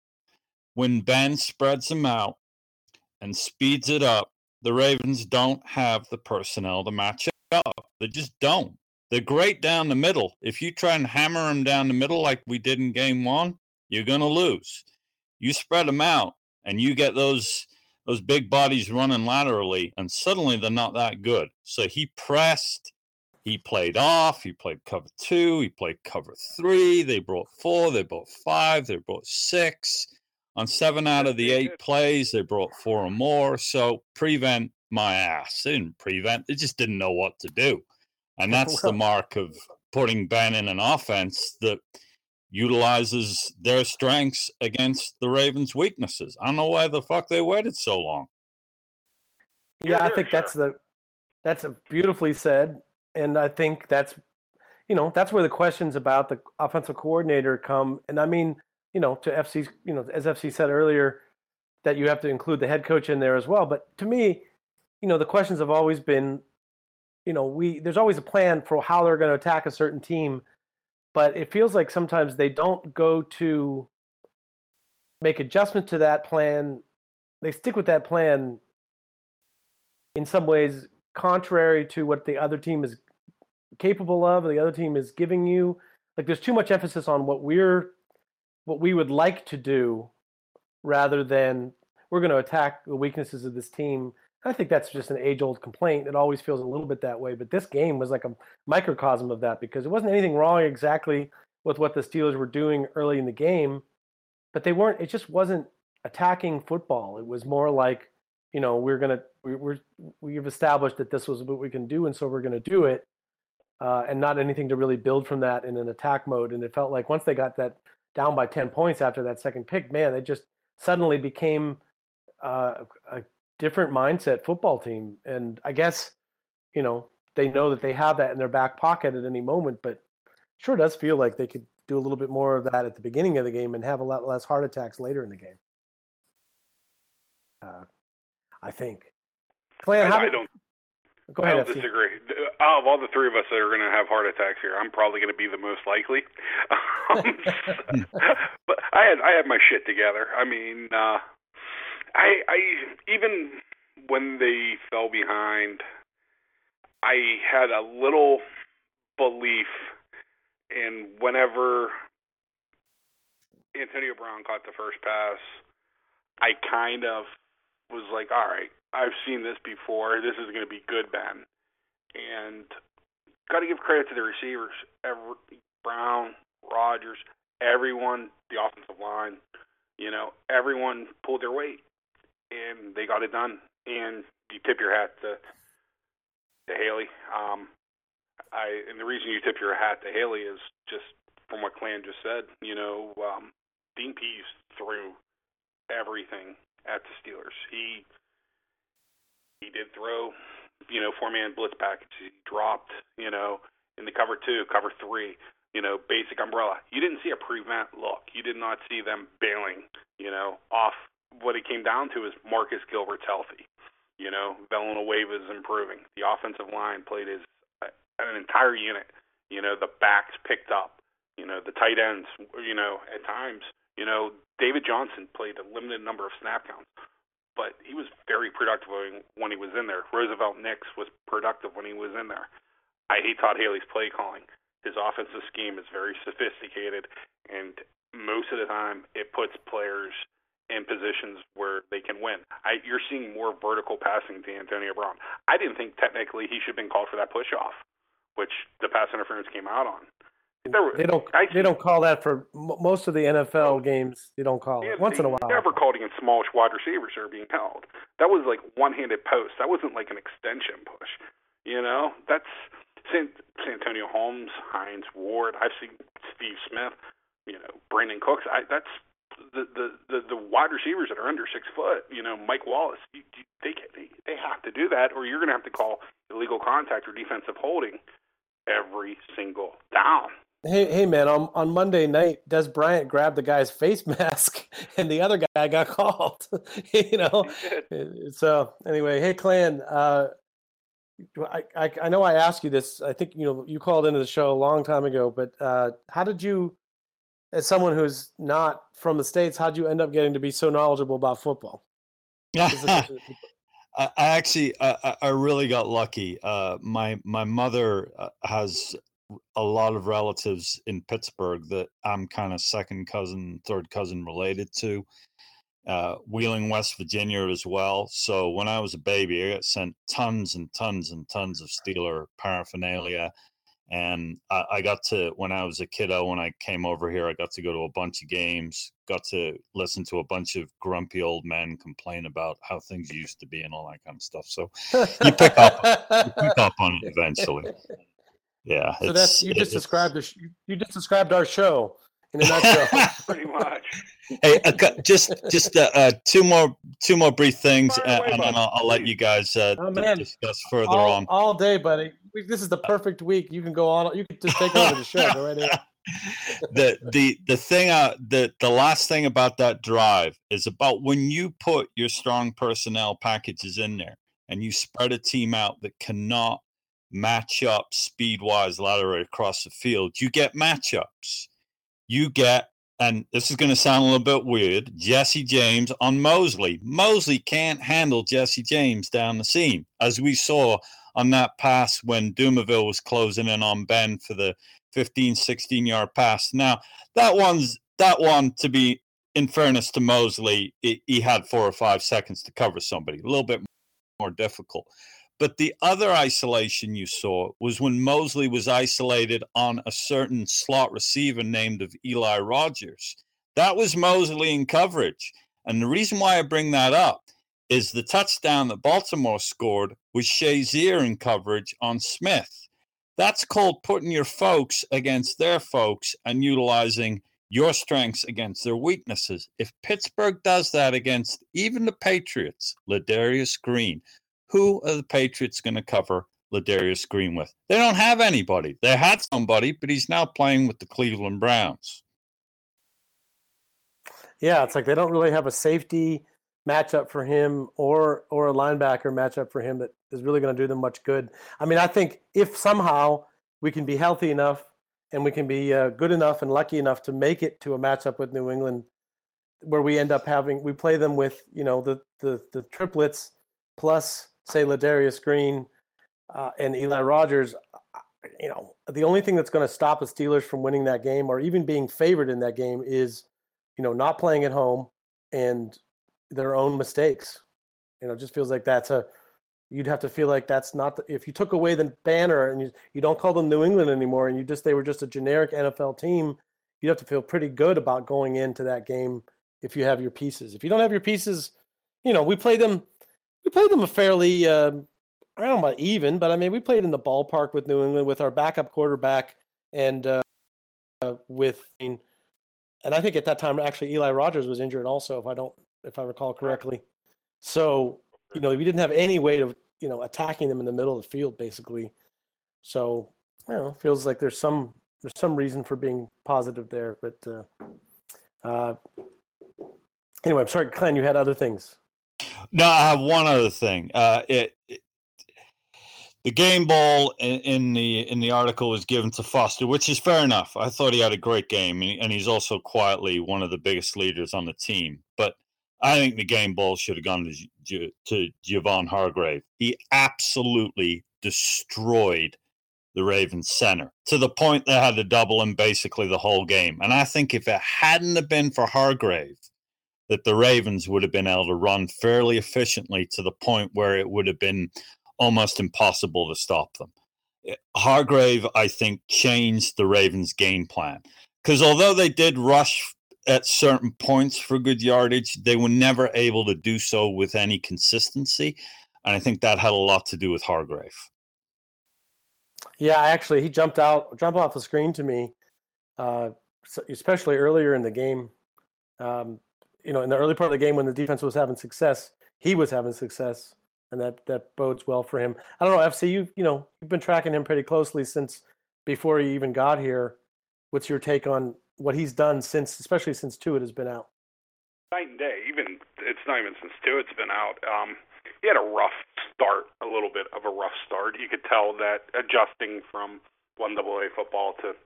when Ben spreads them out and speeds it up, the Ravens don't have the personnel to match it up. They just don't. They're great down the middle. If you try and hammer them down the middle like we did in game one, you're going to lose. You spread them out and you get those those big bodies running laterally, and suddenly they're not that good. So he pressed, he played off, he played cover two, he played cover three. They brought four, they brought five, they brought six. On seven out of the eight plays, they brought four or more. So prevent my ass. They didn't prevent, they just didn't know what to do. And that's the mark of putting Ben in an offense that utilizes their strengths against the Ravens' weaknesses. I don't know why the fuck they waited so long. Yeah, Yeah, I think that's the that's a beautifully said, and I think that's you know that's where the questions about the offensive coordinator come. And I mean, you know, to FC's, you know, as FC said earlier, that you have to include the head coach in there as well. But to me, you know, the questions have always been, you know, we there's always a plan for how they're going to attack a certain team, but it feels like sometimes they don't go to make adjustment to that plan. They stick with that plan in some ways contrary to what the other team is capable of, the other team is giving you. Like there's too much emphasis on what we're what we would like to do rather than we're going to attack the weaknesses of this team. I think that's just an age-old complaint. It always feels a little bit that way, but this game was like a microcosm of that because it wasn't anything wrong exactly with what the Steelers were doing early in the game, but they weren't. It just wasn't attacking football. It was more like, you know, we're gonna we, we're we've established that this was what we can do, and so we're gonna do it, uh, and not anything to really build from that in an attack mode. And it felt like once they got that down by ten points after that second pick, man, they just suddenly became uh, a different mindset football team. And I guess, you know, they know that they have that in their back pocket at any moment, but sure does feel like they could do a little bit more of that at the beginning of the game and have a lot less heart attacks later in the game. Uh, I think. Clan, I, how I did- don't. go ahead. I ahead. don't disagree. Out of all the three of us that are going to have heart attacks here, I'm probably going to be the most likely. Um, but I had I had my shit together. I mean, uh, I I even when they fell behind, I had a little belief in whenever Antonio Brown caught the first pass, I kind of was like, all right, I've seen this before. This is going to be good, Ben. And got to give credit to the receivers. Every, Brown, Rogers, everyone, the offensive line, you know, everyone pulled their weight, and they got it done. And you tip your hat to to Haley. Um, I and the reason you tip your hat to Haley is just from what Clan just said. You know, um, Dean Pees threw everything at the Steelers. He he did throw, you know, four man blitz package. He dropped, you know, in the cover two, cover three, you know, basic umbrella. You didn't see a prevent look. You did not see them bailing, you know, off. What it came down to is Marcus Gilbert's healthy. You know, Villanueva is improving. The offensive line played as an entire unit. You know, the backs picked up. You know, the tight ends. You know, at times, you know, David Johnson played a limited number of snap counts, but he was very productive when- he was in there. Roosevelt Nix was productive when he was in there. I hate Todd Haley's play calling. His offensive scheme is very sophisticated, and most of the time, it puts players in positions where they can win. I, you're seeing more vertical passing to Antonio Brown. I didn't think technically he should have been called for that push off, which the pass interference came out on. There They don't. I They don't call that for most of the NFL games. They don't call Yeah, it once in a while. Never called against small wide receivers that are being held. That was like one-handed post. That wasn't like an extension push. You know, that's San, Santonio Holmes, Hines Ward. I've seen Steve Smith. You know, Brandin Cooks. I that's the the the, the wide receivers that are under six foot. You know, Mike Wallace. You, you, they they they have to do that, or you're going to have to call illegal contact or defensive holding every single down. Hey, hey, man! On on Monday night, Dez Bryant grabbed the guy's face mask, and the other guy got called. you know. Uh, so anyway, hey, Clan. Uh, I, I I know I asked you this. I think you know you called into the show a long time ago, but uh, how did you, as someone who's not from the states, how did you end up getting to be so knowledgeable about football? I, actually, I, I- I really got lucky. Uh, my my mother uh, has a lot of relatives in Pittsburgh that I'm kind of second cousin, third cousin related to. Uh, Wheeling, West Virginia, as well. So when I was a baby, I got sent tons and tons and tons of Steeler paraphernalia. And I, I got to, when I was a kiddo, when I came over here, I got to go to a bunch of games, got to listen to a bunch of grumpy old men complain about how things used to be and all that kind of stuff. So you pick up, you pick up on it eventually. Yeah. So that's you it- just described the sh- you- you just described our show in a nutshell. Pretty much. hey, a just just uh, uh, two more two more brief things, Fire uh, away, and then. I'll, I'll let you guys uh, Oh, man. discuss further all, on. all day, buddy. This is the perfect week. You can go on. You can just take over the show. Go right ahead. the the the thing uh the the last thing about that drive is about when you put your strong personnel packages in there and you spread a team out that cannot match up speed wise laterally across the field. You get matchups. You get and this is going to sound a little bit weird jesse james on mosley. Mosley can't handle jesse james down the seam as we saw on that pass when Dumervil was closing in on ben for the 15 16 yard pass. Now that one's that one to be in fairness to mosley he had four or five seconds to cover somebody. A little bit more difficult but the other isolation you saw was when mosley was isolated on a certain slot receiver named of eli rogers. That was mosley in coverage. And the reason why i bring that up is the touchdown that baltimore scored was shazier in coverage on smith. That's called putting your folks against their folks and utilizing your strengths against their weaknesses. If Pittsburgh does that against even the Patriots, Ladarius Green, who are the Patriots going to cover Ladarius Green with? They don't have anybody. They had somebody, but he's now playing with the Cleveland Browns. Yeah, it's like they don't really have a safety matchup for him or or a linebacker matchup for him that is really going to do them much good. I mean, I think if somehow we can be healthy enough and we can be uh, good enough and lucky enough to make it to a matchup with New England, where we end up having we play them with you know the the the triplets plus say Ladarius Green uh, and Eli Rogers. You know, the only thing that's going to stop the Steelers from winning that game or even being favored in that game is you know, not playing at home and their own mistakes. You know, just feels like that's a you'd have to feel like that's not the, if you took away the banner and you, you don't call them New England anymore and you just they were just a generic NFL team, you'd have to feel pretty good about going into that game if you have your pieces. If you don't have your pieces, you know, we played them played them a fairly um I don't know about even, but I mean we played in the ballpark with New England with our backup quarterback and uh, uh with I mean, and I think at that time actually Eli Rogers was injured also, if I don't if I recall correctly. So you know we didn't have any way of you know attacking them in the middle of the field basically. So don't know, feels like there's some there's some reason for being positive there, but uh, uh, anyway, I'm sorry, Glenn, you had other things. No, I have one other thing. Uh, it, it the game ball in, in the in the article was given to Foster, which is fair enough. I thought he had a great game, and, and he's also quietly one of the biggest leaders on the team. But I think the game ball should have gone to to Javon Hargrave. He absolutely destroyed the Ravens center to the point they had to double him basically the whole game. And I think if it hadn't have been for Hargrave, that the Ravens would have been able to run fairly efficiently to the point where it would have been almost impossible to stop them. Eh, Hargrave, I think, changed the Ravens' game plan because although they did rush at certain points for good yardage, they were never able to do so with any consistency. And I think that had a lot to do with Hargrave. Yeah, actually, he jumped out, jumped off the screen to me, uh, especially earlier in the game. Um, you know, in the early part of the game when the defense was having success, he was having success, and that that bodes well for him. I don't know, FC, you you know, you've been tracking him pretty closely since before he even got here. What's your take on what he's done since, especially since Tuitt has been out? night and day. Even it's not even since Stewart's been out. Um, he had a rough start, a little bit of a rough start. You could tell that adjusting from one double A football to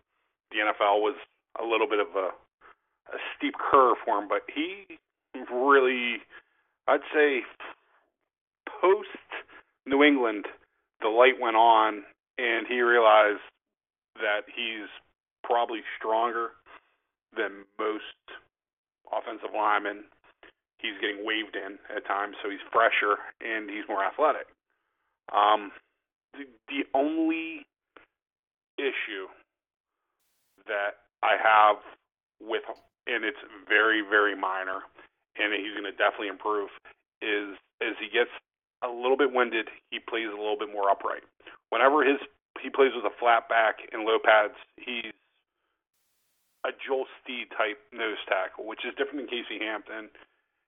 the NFL was a little bit of a, a steep curve for him, but he really, I'd say, post New England, the light went on, and he realized that he's probably stronger than most offensive linemen. He's getting waved in at times, so he's fresher and he's more athletic. Um, the, the only issue that I have with, and it's very, very minor, and he's going to definitely improve, is as he gets a little bit winded, he plays a little bit more upright. Whenever his he plays with a flat back and low pads, he's a Joel Steed type nose tackle, which is different than Casey Hampton.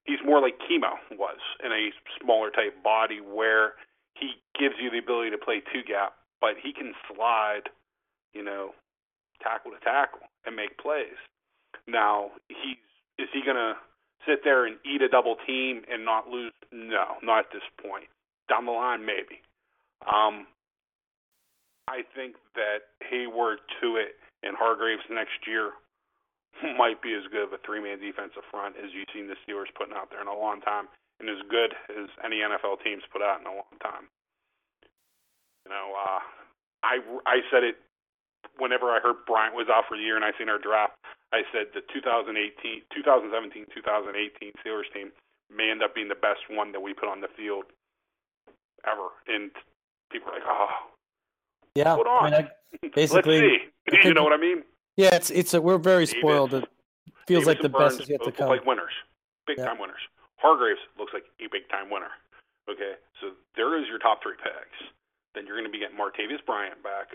He's more like Chemo was in a smaller type body where he gives you the ability to play two gap, but he can slide, you know, tackle to tackle and make plays. Now, he's is he gonna sit there and eat a double team and not lose? No, not at this point. Down the line, maybe. Um, I think that Heyward, Tuitt, and Hargreaves next year might be as good of a three-man defensive front as you've seen the Steelers putting out there in a long time, and as good as any NFL teams put out in a long time. You know, uh, I I said it whenever I heard Bryant was out for the year, and I seen our draft. I said the 2018, 2017, 2018 Steelers team may end up being the best one that we put on the field ever, and people are like, oh, Yeah, hold I on, mean, I, basically, let's see. You know what I mean? yeah, it's it's a, we're very Davis- spoiled. It feels Davis like the Burns best is yet to come. Like winners, big Yeah. time winners. Hargraves looks like a big time winner. Okay, so there is your top three picks. Then you're going to be getting Martavis Bryant back.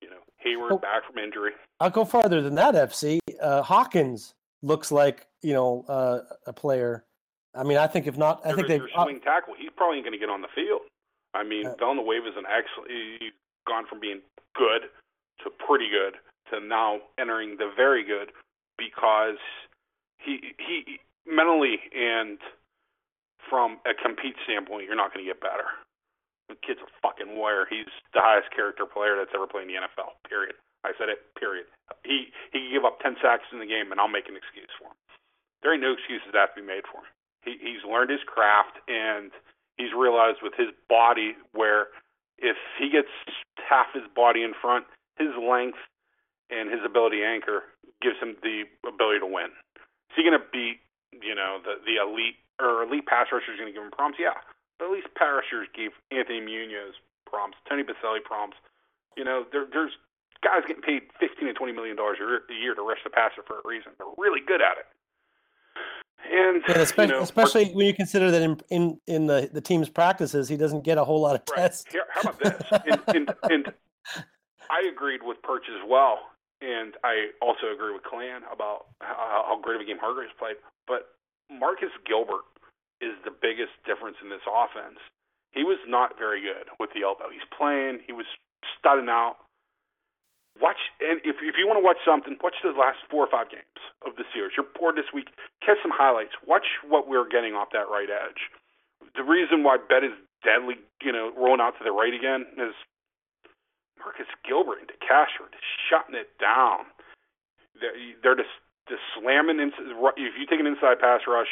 You know, Heyward Oh. back from injury. I'll go farther than that. FC uh, Hawkins looks like you know uh, a player. I mean, I think if not, I think they've your swing tackle. He's probably going to get on the field. I mean, Uh, Villanueva is an excellent. He's gone from being good to pretty good to now entering the very good because he he mentally and from a compete standpoint, you're not going to get better. The kid's a fucking warrior. He's the highest character player that's ever played in the NFL. Period. I said it. Period. He he can give up ten sacks in the game, and I'll make an excuse for him. There ain't no excuses that have to be made for him. He he's learned his craft, and he's realized with his body where if he gets half his body in front, his length and his ability to anchor gives him the ability to win. Is he going to beat you know the the elite or elite pass rushers going to give him prompts? Yeah, at least pass rushers gave Anthony Munoz prompts, Tony Boselli prompts. You know, there, there's guys getting paid fifteen to twenty million dollars a year- to rush the passer for a reason. They're really good at it. And And especially, you know, especially when you consider that in in, in the, the team's practices, he doesn't get a whole lot of Right. tests. Here, how about this? and, and, and I agreed with Perch as well, and I also agree with Clan about how, how great of a game Hargraves played. But Marcus Gilbert is the biggest difference in this offense. He was not very good with the elbow. He's playing. He was studding out. Watch, and if if you want to watch something, watch the last four or five games of the series. You're bored this week. Catch some highlights. Watch what we're getting off that right edge. The reason why Bet is deadly, you know, rolling out to the right again is Marcus Gilbert and DeCastro just shutting it down. They're, they're just just slamming. Ins- if you take an inside pass rush,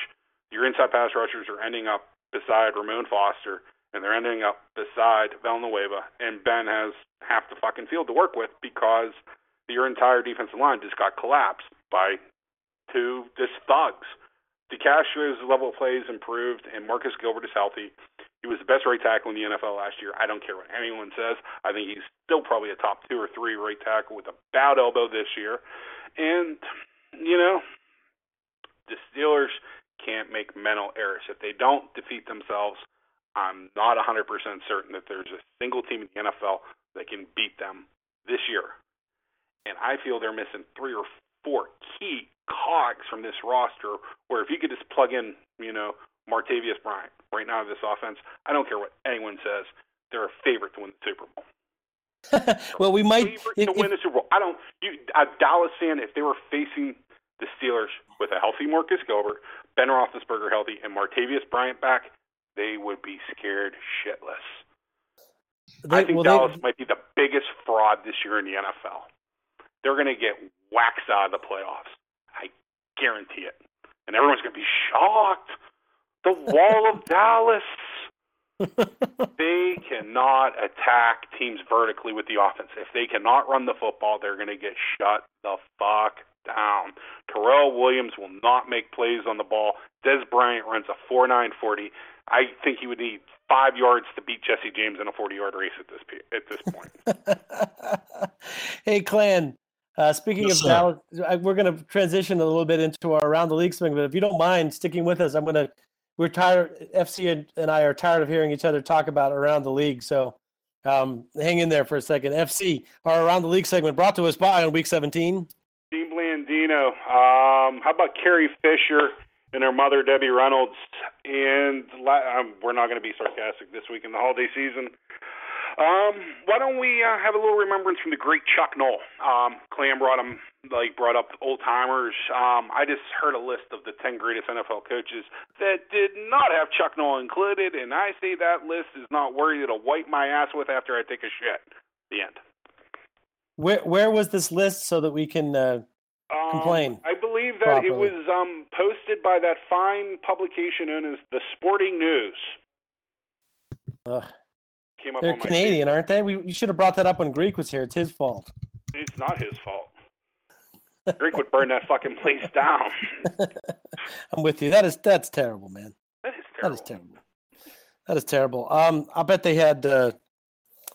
your inside pass rushers are ending up beside Ramon Foster, and they're ending up beside Villanueva, and Ben has half the fucking field to work with because your entire defensive line just got collapsed by two just thugs. DeCastro's level of play is improved, and Marcus Gilbert is healthy. He was the best right tackle in the NFL last year. I don't care what anyone says. I think he's still probably a top two or three right tackle with a bad elbow this year. And, you know, the Steelers can't make mental errors. If they don't defeat themselves, I'm not 100% certain that there's a single team in the NFL that can beat them this year. And I feel they're missing three or four key cogs from this roster where if you could just plug in, you know, Martavis Bryant right now this offense, I don't care what anyone says, they're a favorite to win the Super Bowl. well, we might. Favorite If, to win if- the Super Bowl. I don't. You, a Dallas fan, if they were facing the Steelers with a healthy Marcus Gilbert, Ben Roethlisberger healthy, and Martavis Bryant back, they would be scared shitless. They- I think well, they- Dallas might be the biggest fraud this year in the NFL. They're going to get waxed out of the playoffs. I guarantee it. And everyone's going to be shocked. The Wall of Dallas. They cannot attack teams vertically with the offense. If they cannot run the football, they're going to get shut the fuck down. Terrell Williams will not make plays on the ball. Dez Bryant runs a 4 9 40. I think he would need five yards to beat Jesse James in a 40 yard race at this, at this point. hey, Clan. Uh, speaking Yes, of sir. Dallas, I- we're going to transition a little bit into our around the league swing. But if you don't mind sticking with us, I'm going to. We're tired. FC and, and I are tired of hearing each other talk about around the league. So um, hang in there for a second. FC, our around the league segment brought to us by on week 17. Dean Blandino. Um, how about Carrie Fisher and her mother Debbie Reynolds? And um, we're not going to be sarcastic this week in the holiday season. Um, why don't we uh, have a little remembrance from the great Chuck Noll? Um, Clam brought him, like brought up old timers. Um, I just heard a list of the ten greatest NFL coaches that did not have Chuck Noll included, and I say that list is not worthy to wipe my ass with after I take a shit. The end. Where where was this list so that we can? Uh, Um, complain I believe that it was um, posted by that fine publication known as the Sporting News. ugh. Came up they're Canadian, aren't they? We, should have brought that up when Greek was here. It's his fault. It's not his fault. Greek would burn that fucking place down. I'm with you. That is that's terrible, man. That is terrible. is terrible. That is terrible. Um, I bet they had uh,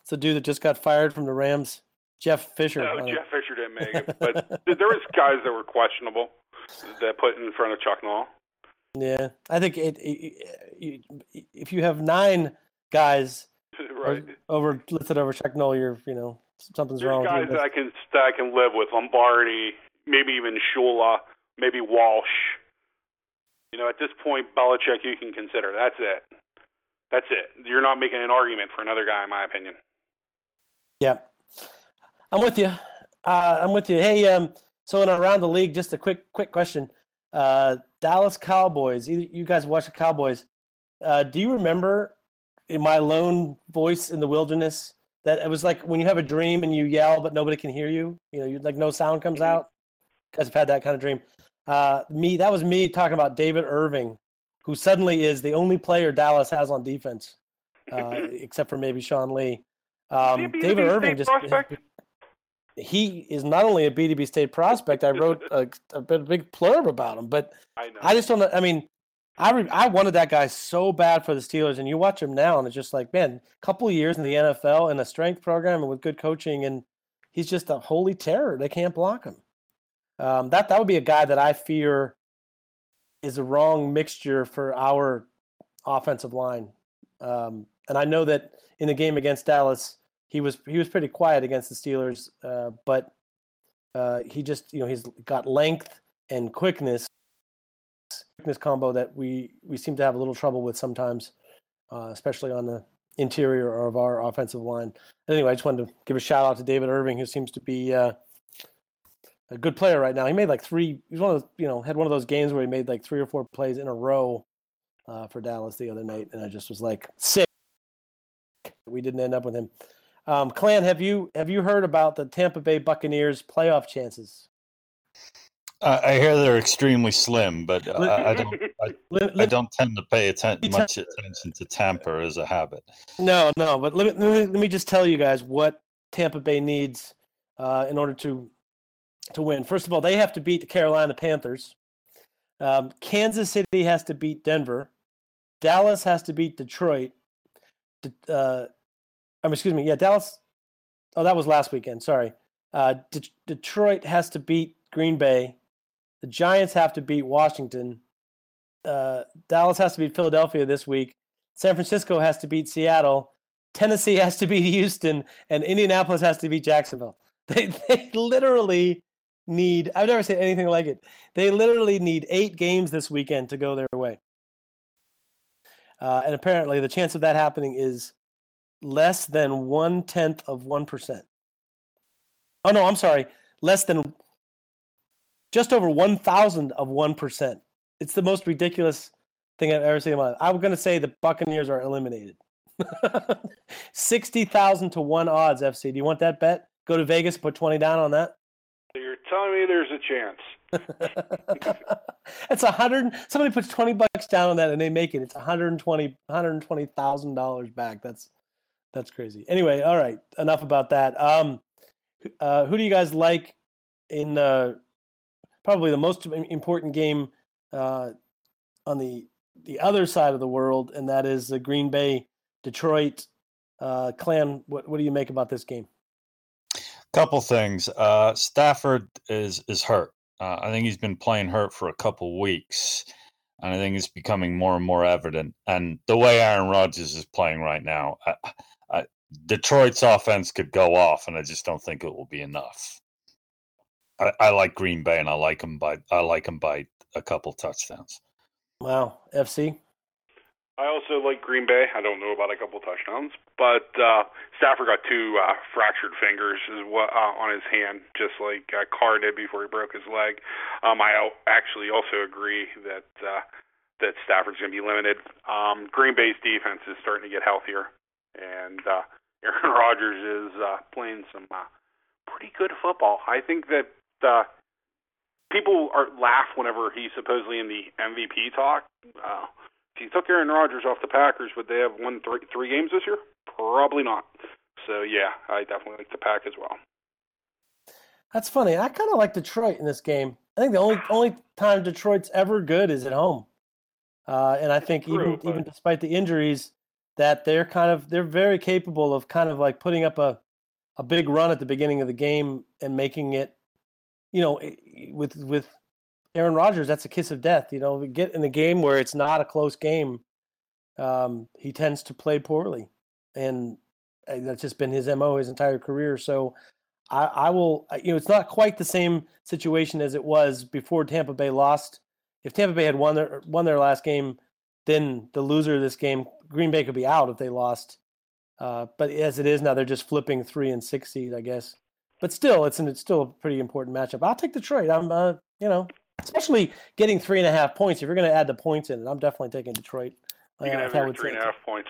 it's the dude that just got fired from the Rams, Jeff Fisher. No. Uh, Jeff Fisher didn't make it, but there was guys that were questionable that put in front of Chuck Noll. Yeah, I think it, it, it- if you have nine guys right. over listed over Chuck Noll, you're you know something's There's wrong. with guys you. that I can that I can live with. Lombardi, maybe even Shula, maybe Walsh. You know, at this point, Belichick you can consider. That's it. That's it. You're not making an argument for another guy, in my opinion. Yeah, I'm with you. Uh, I'm with you. Hey, um, so in around the league, just a quick quick question. Uh, Dallas Cowboys. You, you guys watch the Cowboys. Uh, do you remember in my lone voice in the wilderness that it was like when you have a dream and you yell but nobody can hear you? You know, you like no sound comes out. Guys have had that kind of dream. Uh, me, that was me talking about David Irving, who suddenly is the only player Dallas has on defense, uh, except for maybe Sean Lee. Um, Is he a B2B David Irving just prospect? He is not only a BDB State prospect. I wrote a, a bit- big blurb about him, but I know. I just don't. know. I mean, I re, I wanted that guy so bad for the Steelers, and you watch him now, and it's just like, man, a couple of years in the NFL in a strength program and with good coaching, and he's just a holy terror. They can't block him. Um, that that would be a guy that I fear is a wrong mixture for our offensive line. Um, and I know that in the game against Dallas, he was he was pretty quiet against the Steelers, uh, but uh, he just you know he's got length and quickness quickness combo that we we seem to have a little trouble with sometimes, uh, especially on the interior of our offensive line. Anyway, I just wanted to give a shout out to David Irving, who seems to be uh, a good player right now. He made like three. He's one of those, you know had one of those games where he made like three or four plays in a row uh, for Dallas the other night, and I just was like sick. We didn't end up with him. Um, Clan, have you have you heard about the Tampa Bay Buccaneers playoff chances? I I hear they're extremely slim, but uh, I, I don't. I, Let- I don't tend to pay atten- much attention to Tampa as a habit. No, no, but let me, let me let me just tell you guys what Tampa Bay needs uh, in order to to win. First of all, they have to beat the Carolina Panthers. Um, Kansas City has to beat Denver. Dallas has to beat Detroit. De- uh, um, excuse me, yeah, Dallas. Oh, that was last weekend. Sorry. Uh, De- Detroit has to beat Green Bay. The Giants have to beat Washington. Uh, Dallas has to beat Philadelphia this week. San Francisco has to beat Seattle. Tennessee has to beat Houston, and Indianapolis has to beat Jacksonville. They they literally need. I've never seen anything like it. They literally need eight games this weekend to go their way. Uh, and apparently, the chance of that happening is less than one tenth of one percent. Oh no, I'm sorry, less than just over one thousand of one percent. It's the most ridiculous thing I've ever seen in my life. I'm going to say the Buccaneers are eliminated. Sixty thousand to one odds. FC. Do you want that bet? Go to Vegas, put twenty down on that. So you're telling me there's a chance. It's a hundred. Somebody puts twenty bucks down on that and they make it. It's 120 thousand dollars back. That's that's crazy. Anyway, all right. Enough about that. Um, uh, who do you guys like in uh, probably the most important game uh, on the the other side of the world, and that is the Green Bay Detroit uh, clan. What what do you make about this game? Couple things. Uh, Stafford is is hurt. Uh, I think he's been playing hurt for a couple weeks, and I think it's becoming more and more evident. And the way Aaron Rodgers is playing right now, Detroit's offense could go off, and I just don't think it will be enough. I, I like Green Bay, and I like them by I like them by a couple touchdowns. Wow, FC. I also like Green Bay. I don't know about a couple touchdowns, but uh, Stafford got two uh, fractured fingers is what, uh, on his hand, just like uh, Carr did before he broke his leg. Um, I actually also agree that uh, that Stafford's going to be limited. Um, Green Bay's defense is starting to get healthier, and uh, Aaron Rodgers is uh, playing some uh, pretty good football. I think that uh, people are laugh whenever he's supposedly in the MVP talk. Uh, if you took Aaron Rodgers off the Packers, would they have won three three games this year? Probably not. So yeah, I definitely like the Pack as well. That's funny. I kind of like Detroit in this game. I think the only only time Detroit's ever good is at home, uh, and I think True, even but- even despite the injuries, that they're kind of they're very capable of kind of like putting up a a big run at the beginning of the game and making it, you know, with with Aaron Rodgers, that's a kiss of death. You know, get in the game where it's not a close game, um, he tends to play poorly, and uh, that's just been his mo his entire career. So. I, I will, uh, you know, it's not quite the same situation as it was before Tampa Bay lost. If Tampa Bay had won their won their last game, then the loser of this game, Green Bay, could be out if they lost. Uh, but as it is now, they're just flipping three and six seed, I guess. But still, it's an, it's still a pretty important matchup. I'll take Detroit. I'm, uh, you know, especially getting three and a half points. If you're going to add the points in, it, I'm definitely taking Detroit. You can Uh, have your three and a points.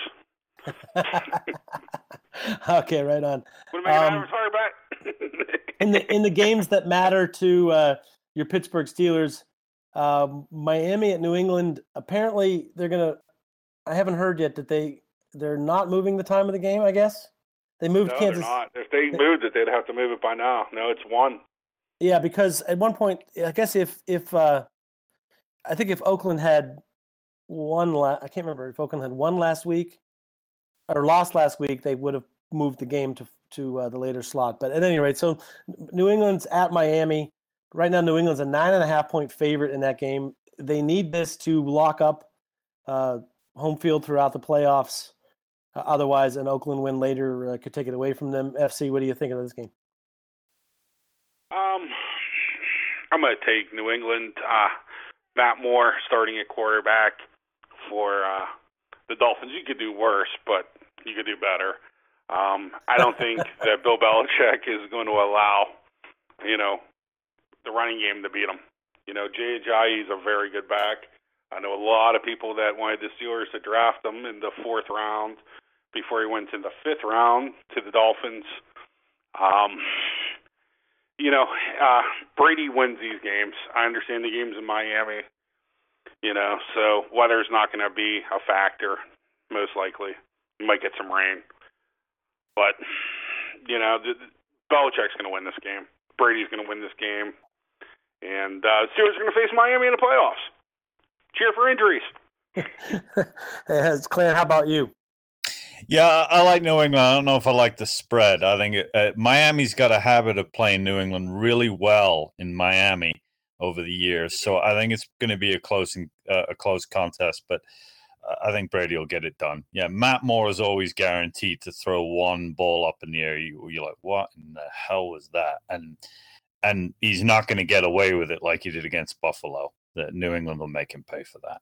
okay, right on. Would it make an Um, in the in the games that matter to uh, your Pittsburgh Steelers, um, Miami at New England. Apparently, they're gonna. I haven't heard yet that they they're not moving the time of the game. I guess they moved no, Kansas. they're not. If they moved it, they'd have to move it by now. No, it's one. Yeah, because at one point, I guess if if uh, I think if Oakland had one, la- I can't remember if Oakland had one last week or lost last week, they would have moved the game to to uh, the later slot. But at any rate, so New England's at Miami right now. New England's a nine and a half point favorite in that game. They need this to lock up uh, home field throughout the playoffs. Uh, otherwise, an Oakland win later uh, could take it away from them. FC, what do you think of this game? Um, I'm going to take New England. Uh, Matt Moore starting at quarterback for uh, the Dolphins. You could do worse, but you could do better. Um, I don't think that Bill Belichick is going to allow, you know, the running game to beat him. You know, Jay Ajayi is a very good back. I know a lot of people that wanted the Steelers to draft him in the fourth round before he went to the fifth round to the Dolphins. Um, you know, uh, Brady wins these games. I understand the game's in Miami, you know, so weather's not going to be a factor, most likely. You might get some rain. But, you know, the, Belichick's going to win this game. Brady's going to win this game. And uh, Steelers are going to face Miami in the playoffs. Cheer for injuries. As Clan, how about you? Yeah, I like New England. I don't know if I like the spread. I think it, uh, Miami's got a habit of playing New England really well in Miami over the years, so I think it's going to be a close uh, a close contest. But uh, I think Brady will get it done. Yeah, Matt Moore is always guaranteed to throw one ball up in the air. You, you're like, what in the hell was that? And and he's not going to get away with it like he did against Buffalo. That New England will make him pay for that.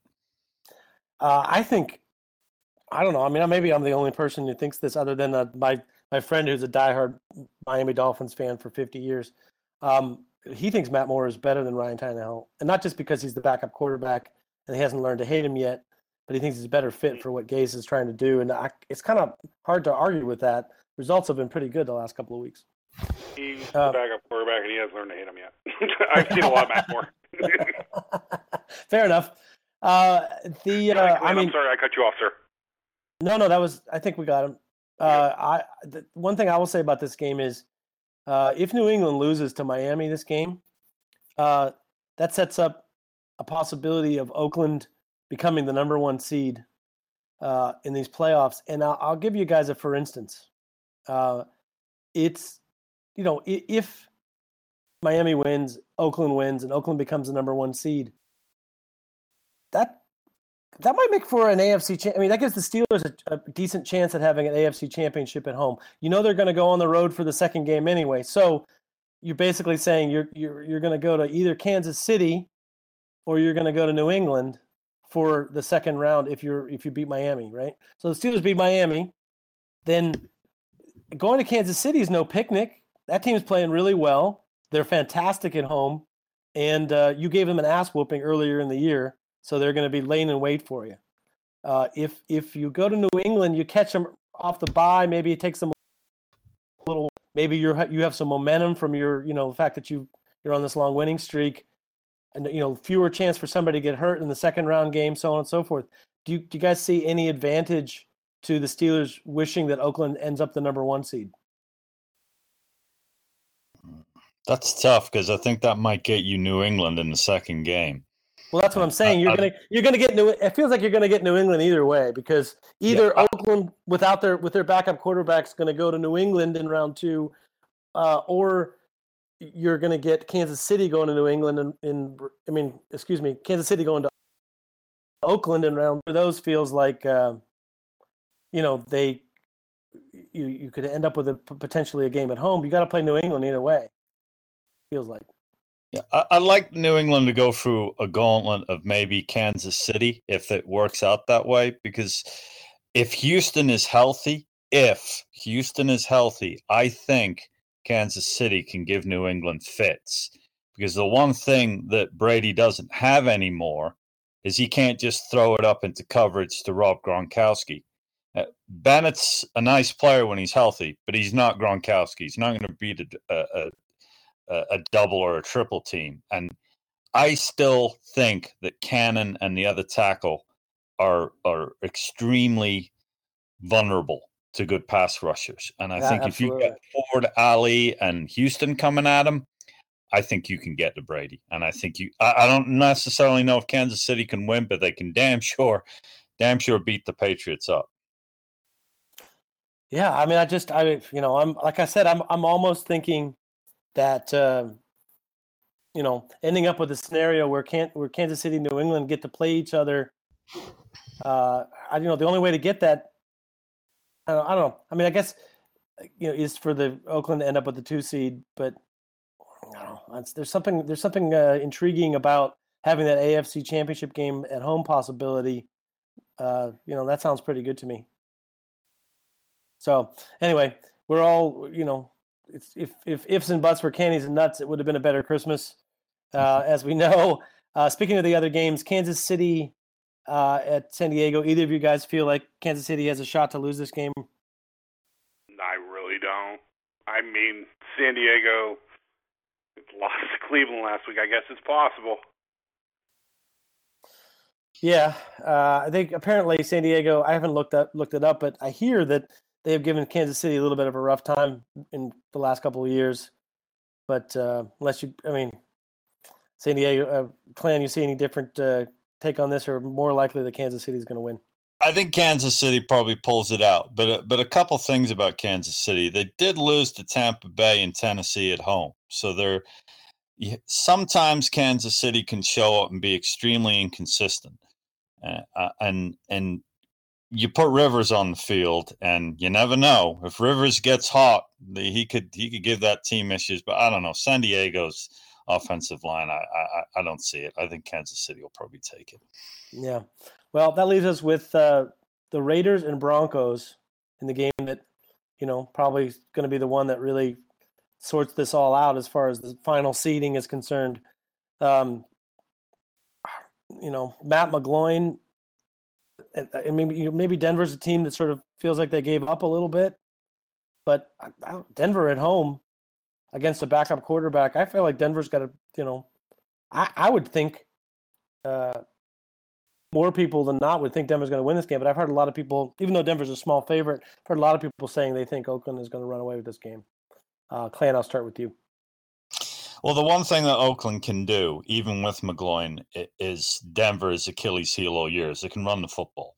Uh, I think I don't know. I mean, maybe I'm the only person who thinks this, other than uh, my my friend who's a diehard Miami Dolphins fan for 50 years. Um, he thinks Matt Moore is better than Ryan Tannehill, and not just because he's the backup quarterback and he hasn't learned to hate him yet, but he thinks he's a better fit for what Gase is trying to do, and I, it's kind of hard to argue with that. Results have been pretty good the last couple of weeks. He's Uh, the backup quarterback, and he hasn't learned to hate him yet. I've seen a lot of Matt Moore. Fair enough. Uh, the uh, I mean, I'm sorry, I cut you off, sir. No, no, that was. I think we got him. Uh, I the, one thing I will say about this game is, uh, if New England loses to Miami this game, uh, that sets up a possibility of Oakland becoming the number one seed uh, in these playoffs. And I'll, I'll give you guys a for instance. Uh, it's you know if Miami wins, Oakland wins, and Oakland becomes the number one seed. That that might make for an AFC. Cha- I mean, that gives the Steelers a, a decent chance at having an AFC championship at home. You know, they're going to go on the road for the second game anyway. So you're basically saying you're you're you're going to go to either Kansas City or you're going to go to New England for the second round if you're if you beat Miami, right? So the Steelers beat Miami, then going to Kansas City is no picnic. That team's playing really well. They're fantastic at home, and uh, you gave them an ass whooping earlier in the year, so they're going to be laying in wait for you. Uh, if if you go to New England, you catch them off the bye. Maybe it takes them a little. Maybe you're you have some momentum from your you know the fact that you you're on this long winning streak, and you know fewer chance for somebody to get hurt in the second round game, so on and so forth. Do you do you guys see any advantage to the Steelers wishing that Oakland ends up the number one seed? That's tough because I think that might get you New England in the second game. Well, that's what I'm saying. You're I- gonna you're gonna get New. It feels like you're gonna get New England either way because either Oakland without their with their backup quarterback's gonna go to New England in round two, uh, or you're gonna get Kansas City going to New England in, in I mean, excuse me, Kansas City going to Oakland in round. two. Those feels like, uh, you know, they you you could end up with a potentially a game at home. You got to play New England either way. Feels like. Yeah, I, I like New England to go through a gauntlet of maybe Kansas City if it works out that way. Because if Houston is healthy, if Houston is healthy, I think Kansas City can give New England fits. Because the one thing that Brady doesn't have anymore is he can't just throw it up into coverage to Rob Gronkowski. Uh, Bennett's a nice player when he's healthy, but he's not Gronkowski. He's not going to beat a, a, a a, double or a triple team. And I still think that Cannon and the other tackle are are extremely vulnerable to good pass rushers. And I Yeah, think if you get Ford, Hali, and Houston coming at him, I think you can get to Brady. And I think you I, I don't necessarily know if Kansas City can win, but they can damn sure, damn sure beat the Patriots up. Yeah, I mean, I just, I, you know, I'm like I said, I'm, I'm almost thinking that, uh, you know, ending up with a scenario where can't where Kansas City, New England get to play each other. Uh, I, you know, the only way to get that, I don't, I don't know. I mean, I guess, you know, is for the Oakland to end up with the two seed, but I don't know. There's something, there's something uh, intriguing about having that AFC Championship game at home possibility. Uh, you know, that sounds pretty good to me. So anyway, we're all you know, it's, if if ifs and buts were candies and nuts, it would have been a better Christmas, uh, as we know. Uh, speaking of the other games, Kansas City uh, at San Diego. Either of you guys feel like Kansas City has a shot to lose this game? I really don't. I mean, San Diego lost to Cleveland last week. I guess it's possible. Yeah, uh, I think apparently San Diego. I haven't looked up looked it up, but I hear that they have given Kansas City a little bit of a rough time in the last couple of years. But uh, unless you, I mean, San Diego, uh, Clan, you see any different uh, take on this, or more likely that Kansas City is going to win? I think Kansas City probably pulls it out, but uh, but a couple things about Kansas City: they did lose to Tampa Bay and Tennessee at home, so they're sometimes Kansas City can show up and be extremely inconsistent, uh, uh, and and you put Rivers on the field, and you never know if Rivers gets hot, he could he could give that team issues. But I don't know San Diego's offensive line. I I, I don't see it. I think Kansas City will probably take it. Yeah. Well, that leaves us with uh, the Raiders and Broncos in the game that, you know, probably going to be the one that really sorts this all out as far as the final seeding is concerned. Um, you know, Matt McGloin, and, and maybe you know, maybe Denver's a team that sort of feels like they gave up a little bit, but Denver at home against a backup quarterback, I feel like Denver's got to you know, I I would think uh, more people than not would think Denver's going to win this game, but I've heard a lot of people, even though Denver's a small favorite, I've heard a lot of people saying they think Oakland is going to run away with this game. Uh, Clan, I'll start with you. Well, the one thing that Oakland can do, even with McGloin, is Denver's Achilles heel all year is they can run the football.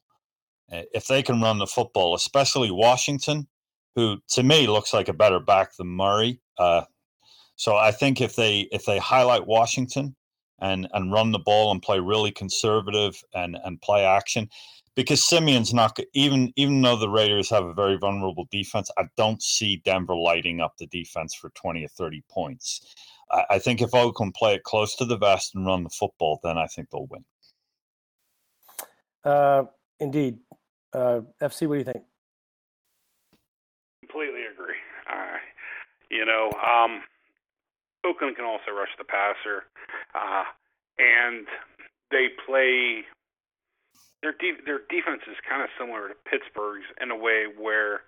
If they can run the football, especially Washington, who to me looks like a better back than Murray. Uh, so I think if they if they highlight Washington and and run the ball and play really conservative and and play action, because Siemian's not go- even even though the Raiders have a very vulnerable defense, I don't see Denver lighting up the defense for twenty or thirty points. I, I think if Oakland play it close to the vest and run the football, then I think they'll win. Uh, indeed. Uh, FC, what do you think? Completely agree. Uh, you know, um, Oakland can also rush the passer, uh, and they play. Their de- their defense is kind of similar to Pittsburgh's in a way where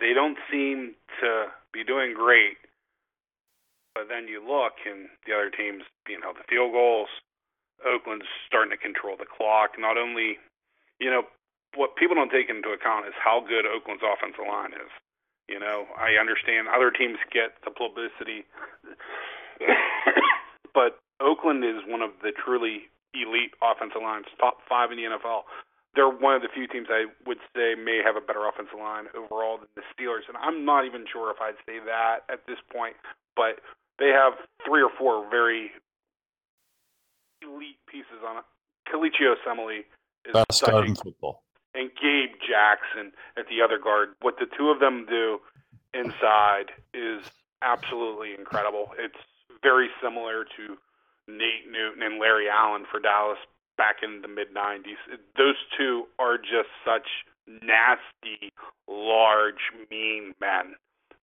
they don't seem to be doing great, but then you look and the other team's being held to field goals. Oakland's starting to control the clock. Not only, you know, what people don't take into account is how good Oakland's offensive line is. You know, I understand other teams get the publicity, but Oakland is one of the truly elite offensive lines, top five in the NFL. They're one of the few teams I would say may have a better offensive line overall than the Steelers, and I'm not even sure if I'd say that at this point. But they have three or four very elite pieces on it. Kelechi Osemele is Best guard in football. and Gabe Jackson at the other guard. What the two of them do inside is absolutely incredible. It's very similar to Nate Newton and Larry Allen for Dallas back in the mid 90s. Those two are just such nasty, large, mean men.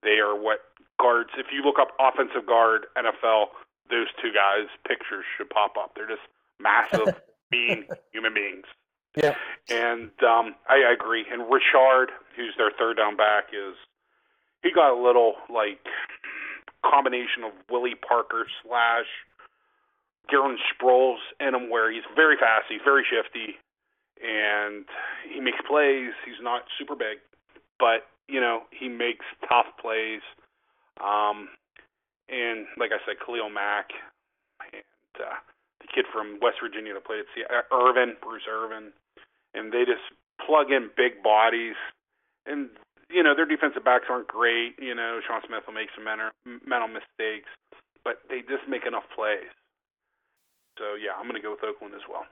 They are what guards, if you look up offensive guard NFL, those two guys' pictures should pop up. They're just massive, mean human beings. Yeah. And um, I, I agree. And Richard, who's their third down back, is he got a little like combination of Willie Parker slash Darren Sproles in him, where he's very fast, he's very shifty, and he makes plays. He's not super big, but you know he makes tough plays. Um, and like I said, Khalil Mack and uh, the kid from West Virginia that played at C- uh, Irvin, Bruce Irvin, and they just plug in big bodies. And you know their defensive backs aren't great. You know Sean Smith will make some mental mistakes, but they just make enough plays. So yeah, I'm going to go with Oakland as well.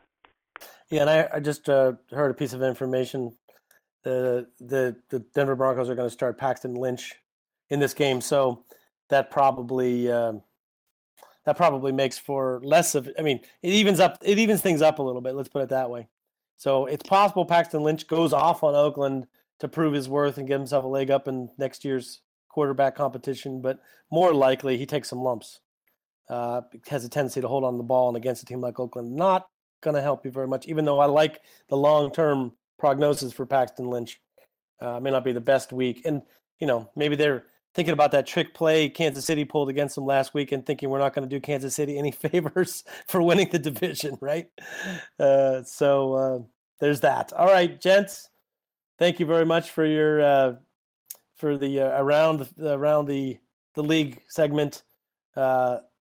Yeah, and I, I just uh, heard a piece of information. The the the Denver Broncos are going to start Paxton Lynch in this game, so that probably um, that probably makes for less of. I mean, it evens up. It evens things up a little bit. Let's put it that way. So it's possible Paxton Lynch goes off on Oakland to prove his worth and give himself a leg up in next year's quarterback competition, but more likely he takes some lumps. Uh, has a tendency to hold on the ball, and against a team like Oakland, not going to help you very much. Even though I like the long term prognosis for Paxton Lynch, uh, may not be the best week, and you know maybe they're thinking about that trick play Kansas City pulled against them last week, and thinking we're not going to do Kansas City any favors for winning the division, right? Uh, so uh, there's that. All right, gents, thank you very much for your uh, for the uh, around the around the the league segment.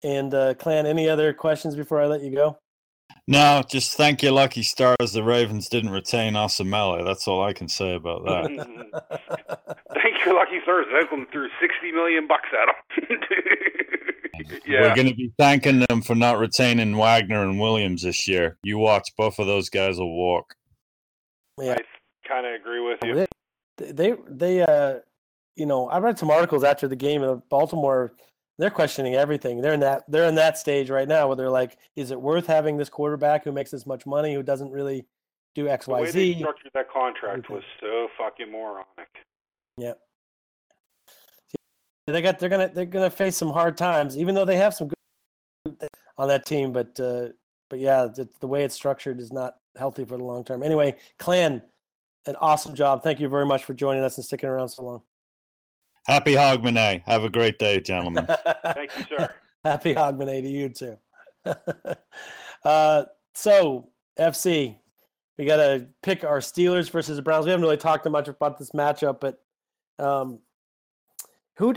And uh, Clan, any other questions before I let you go? No, just thank your lucky stars the Ravens didn't retain Osemele. That's all I can say about that. Thank you, lucky stars. Oakland threw 60 million bucks at them. yeah. We're going to be thanking them for not retaining Wagner and Williams this year. You watch, both of those guys will walk. yeah, I kind of agree with you. they they they uh, you know, I read some articles after the game of Baltimore. They're questioning everything. They're in that they're in that stage right now where they're like, is it worth having this quarterback who makes this much money who doesn't really do X The Y way they structured that contract was so fucking moronic. Yeah. They got they're gonna they're gonna face some hard times, even though they have some good on that team. But uh, but yeah, the, the way it's structured is not healthy for the long term. Anyway, Clan, an awesome job. Thank you very much for joining us and sticking around so long. Happy Hogmanay. Have a great day, gentlemen. Thank you, sir. Happy Hogmanay to you too. uh, so FC, we got to pick our Steelers versus the Browns. We haven't really talked much about this matchup, but um, who?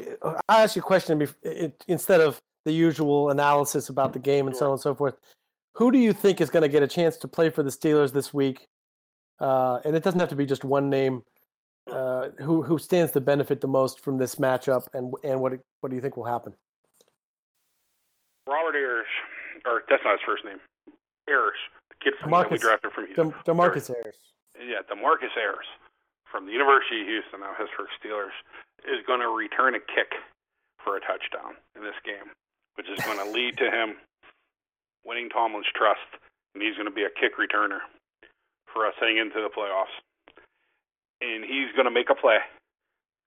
I ask you a question bef- it, instead of the usual analysis about the game and so on and so forth. Who do you think is going to get a chance to play for the Steelers this week? Uh, and it doesn't have to be just one name. Uh, who who stands to benefit the most from this matchup, and and what what do you think will happen? Robert Ayers, or that's not his first name. Ayers, the kid from that we drafted from Houston. Demarcus Harris. yeah, Demarcus Ayers from the University of Houston, now his first Steelers, is going to return a kick for a touchdown in this game, which is going to lead to him winning Tomlin's trust, and he's going to be a kick returner for us heading into the playoffs. And he's going to make a play.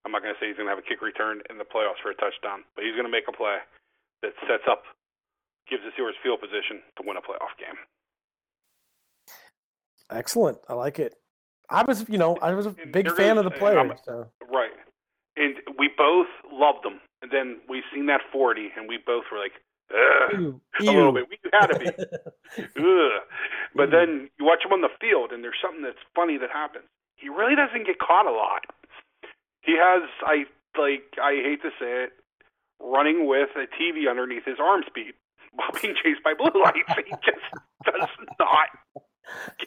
I'm not going to say he's going to have a kick return in the playoffs for a touchdown, but he's going to make a play that sets up, gives the Steelers field position to win a playoff game. Excellent. I like it. I was, you know, I was a big fan is- of the player. So. Right. And we both loved them. And then we seen that 40, and we both were like, Ugh, Ew, a little bit. We had to be. Ugh. But then you watch him on the field, and there's something that's funny that happens. He really doesn't get caught a lot. He has, I like, I hate to say it, running with a TV underneath his arm speed while being chased by blue lights. He just does not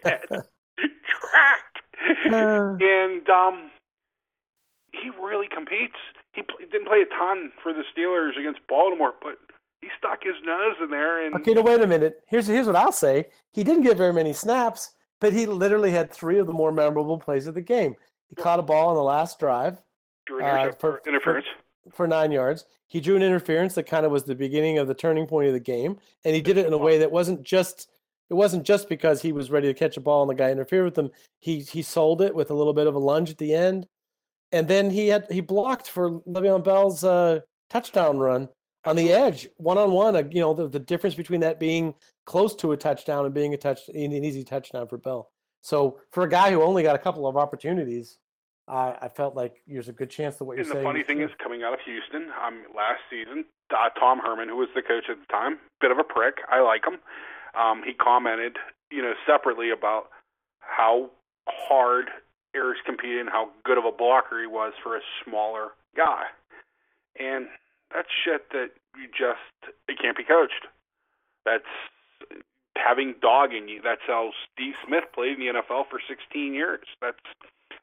get tracked. Uh. and um, he really competes. He pl- didn't play a ton for the Steelers against Baltimore, but he stuck his nose in there and Okay, now wait a minute. Here's here's what I'll say. He didn't get very many snaps, but he literally had three of the more memorable plays of the game. He caught a ball on the last drive drew uh, for- for- interference. for nine yards. He drew an interference that kind of was the beginning of the turning point of the game, and he did it in a way that wasn't just it wasn't just because he was ready to catch a ball and the guy interfered with him. He he sold it with a little bit of a lunge at the end, and then he had he blocked for Le'Veon Bell's uh, touchdown run on the edge, one on one. You know the, the difference between that being close to a touchdown and being a touch an easy touchdown for Bell. So for a guy who only got a couple of opportunities, I, I felt like there's a good chance that what you're And the saying. funny thing true. is, coming out of Houston, um, last season, uh, Tom Herman, who was the coach at the time, bit of a prick. I like him. Um, he commented, you know, separately about how hard Ayers competed and how good of a blocker he was for a smaller guy. And that's shit that you just it can't be coached. That's having dog in you. That's how Steve Smith played in the NFL for 16 years. That's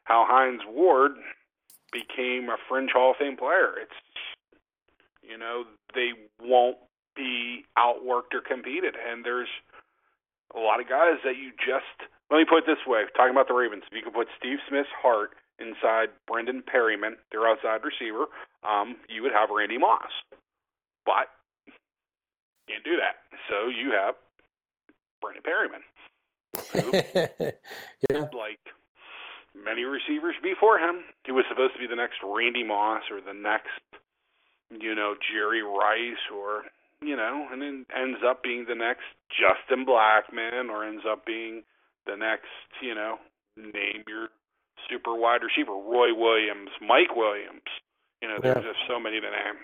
how Hines Ward became a fringe Hall of Fame player. It's you know they won't be outworked or competed, and there's a lot of guys that you just. Let me put it this way: talking about the Ravens, if you could put Steve Smith's heart inside Brendan Perriman, their outside receiver, um, you would have Randy Moss, but can't do that. So you have Brendan Perriman, yeah. like many receivers before him. He was supposed to be the next Randy Moss or the next, you know, Jerry Rice or, you know, and then ends up being the next Justin Blackmon or ends up being the next, you know, name your super wide receiver, Roy Williams, Mike Williams. You know, there's Yeah. just so many to name.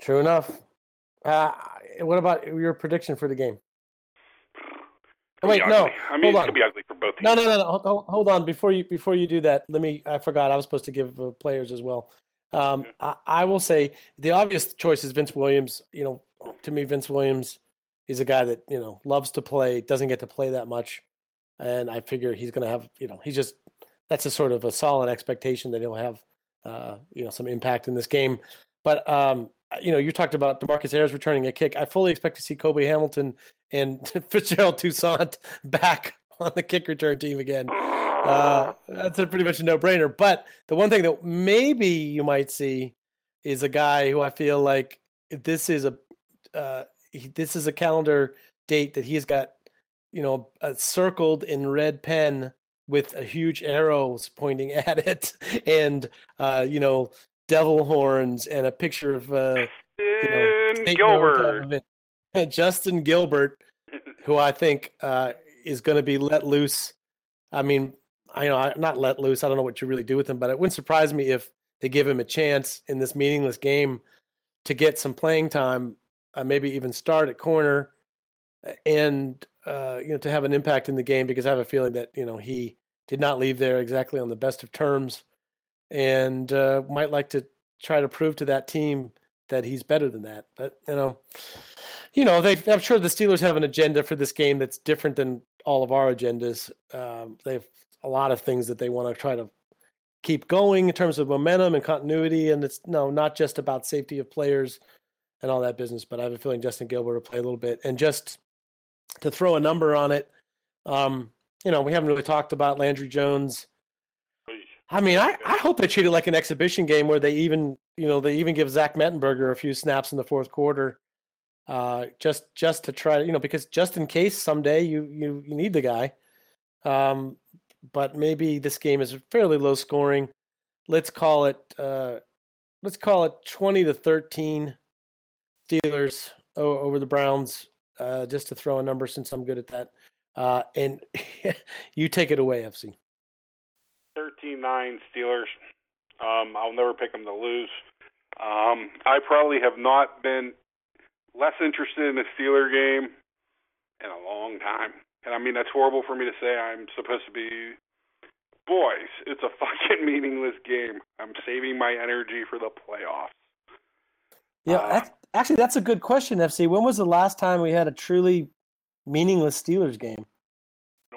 True enough. Uh, what about your prediction for the game? Could Wait, no. I mean, hold on. could be ugly for both teams. No, no, no, no. Hold- Hold, hold on. Before you before you do that, let me. I forgot. I was supposed to give uh, players as well. Um, I, I will say the obvious choice is Vince Williams. You know, to me, Vince Williams is a guy that you know loves to play, doesn't get to play that much, and I figure he's going to have. You know, he's just that's a sort of a solid expectation that he'll have. Uh, you know, some impact in this game. But um, you know, you talked about Demarcus Ayers returning a kick. I fully expect to see Cobi Hamilton and Fitzgerald Toussaint back on the kick return team again. Uh, that's a pretty much a no-brainer. But the one thing that maybe you might see is a guy who I feel like this is a uh, this is a calendar date that he's got, you know, uh, circled in red pen with a huge arrows pointing at it, and uh, you know, devil horns and a picture of uh, you know, And St. Noah on top Gilbert. of. Justin Gilbert, who I think uh, is going to be let loose. I mean, I know not let loose. I don't know what you really do with him, but it wouldn't surprise me if they give him a chance in this meaningless game to get some playing time, uh, maybe even start at corner, and uh, you know to have an impact in the game because I have a feeling that you know he did not leave there exactly on the best of terms, and uh, might like to try to prove to that team that he's better than that. But you know, you know, they I'm sure the Steelers have an agenda for this game that's different than all of our agendas. Um, they have a lot of things that they want to try to keep going in terms of momentum and continuity, and it's no not just about safety of players and all that business. But I have a feeling Justin Gilbert will play a little bit, and just to throw a number on it, um, you know, we haven't really talked about Landry Jones. I mean, I, I hope they treat it like an exhibition game where they even, you know, they even give Zach Mettenberger a few snaps in the fourth quarter, uh, just just to try, you know, because just in case someday you you you need the guy. Um, but maybe this game is fairly low scoring. Let's call it uh, let's call it twenty to thirteen Steelers over the Browns, uh, just to throw a number since I'm good at that. Uh, and you take it away, FC. 13-9 Steelers. Um, I'll never pick them to lose. Um, I probably have not been less interested in a Steeler game in a long time. And I mean that's horrible for me to say. I'm supposed to be boys, it's a fucking meaningless game. I'm saving my energy for the playoffs. Yeah, Uh, that's, actually, that's a good question, FC. When was the last time we had a truly meaningless Steelers game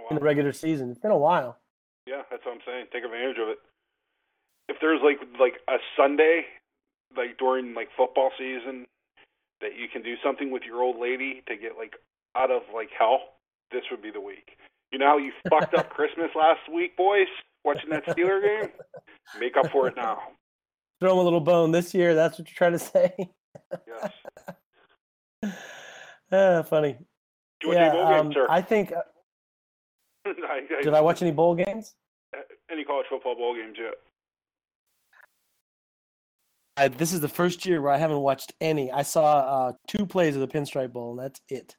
in the regular season? It's been a while. Yeah, that's what I'm saying. Take advantage of it. If there's like like a Sunday, like during like football season, that you can do something with your old lady to get like out of like hell, this would be the week. You know how you fucked up Christmas last week, boys, watching that Steeler game? Make up for it now. Throw them a little bone this year. That's what you're trying to say. Yes. Ah, funny. Do you want yeah, any bowl games, um, sir? I think. uh, I, I, Did I watch any bowl games? any college football bowl games yet? I, this is the first year where I haven't watched any. I saw uh, two plays of the Pinstripe Bowl, and that's it.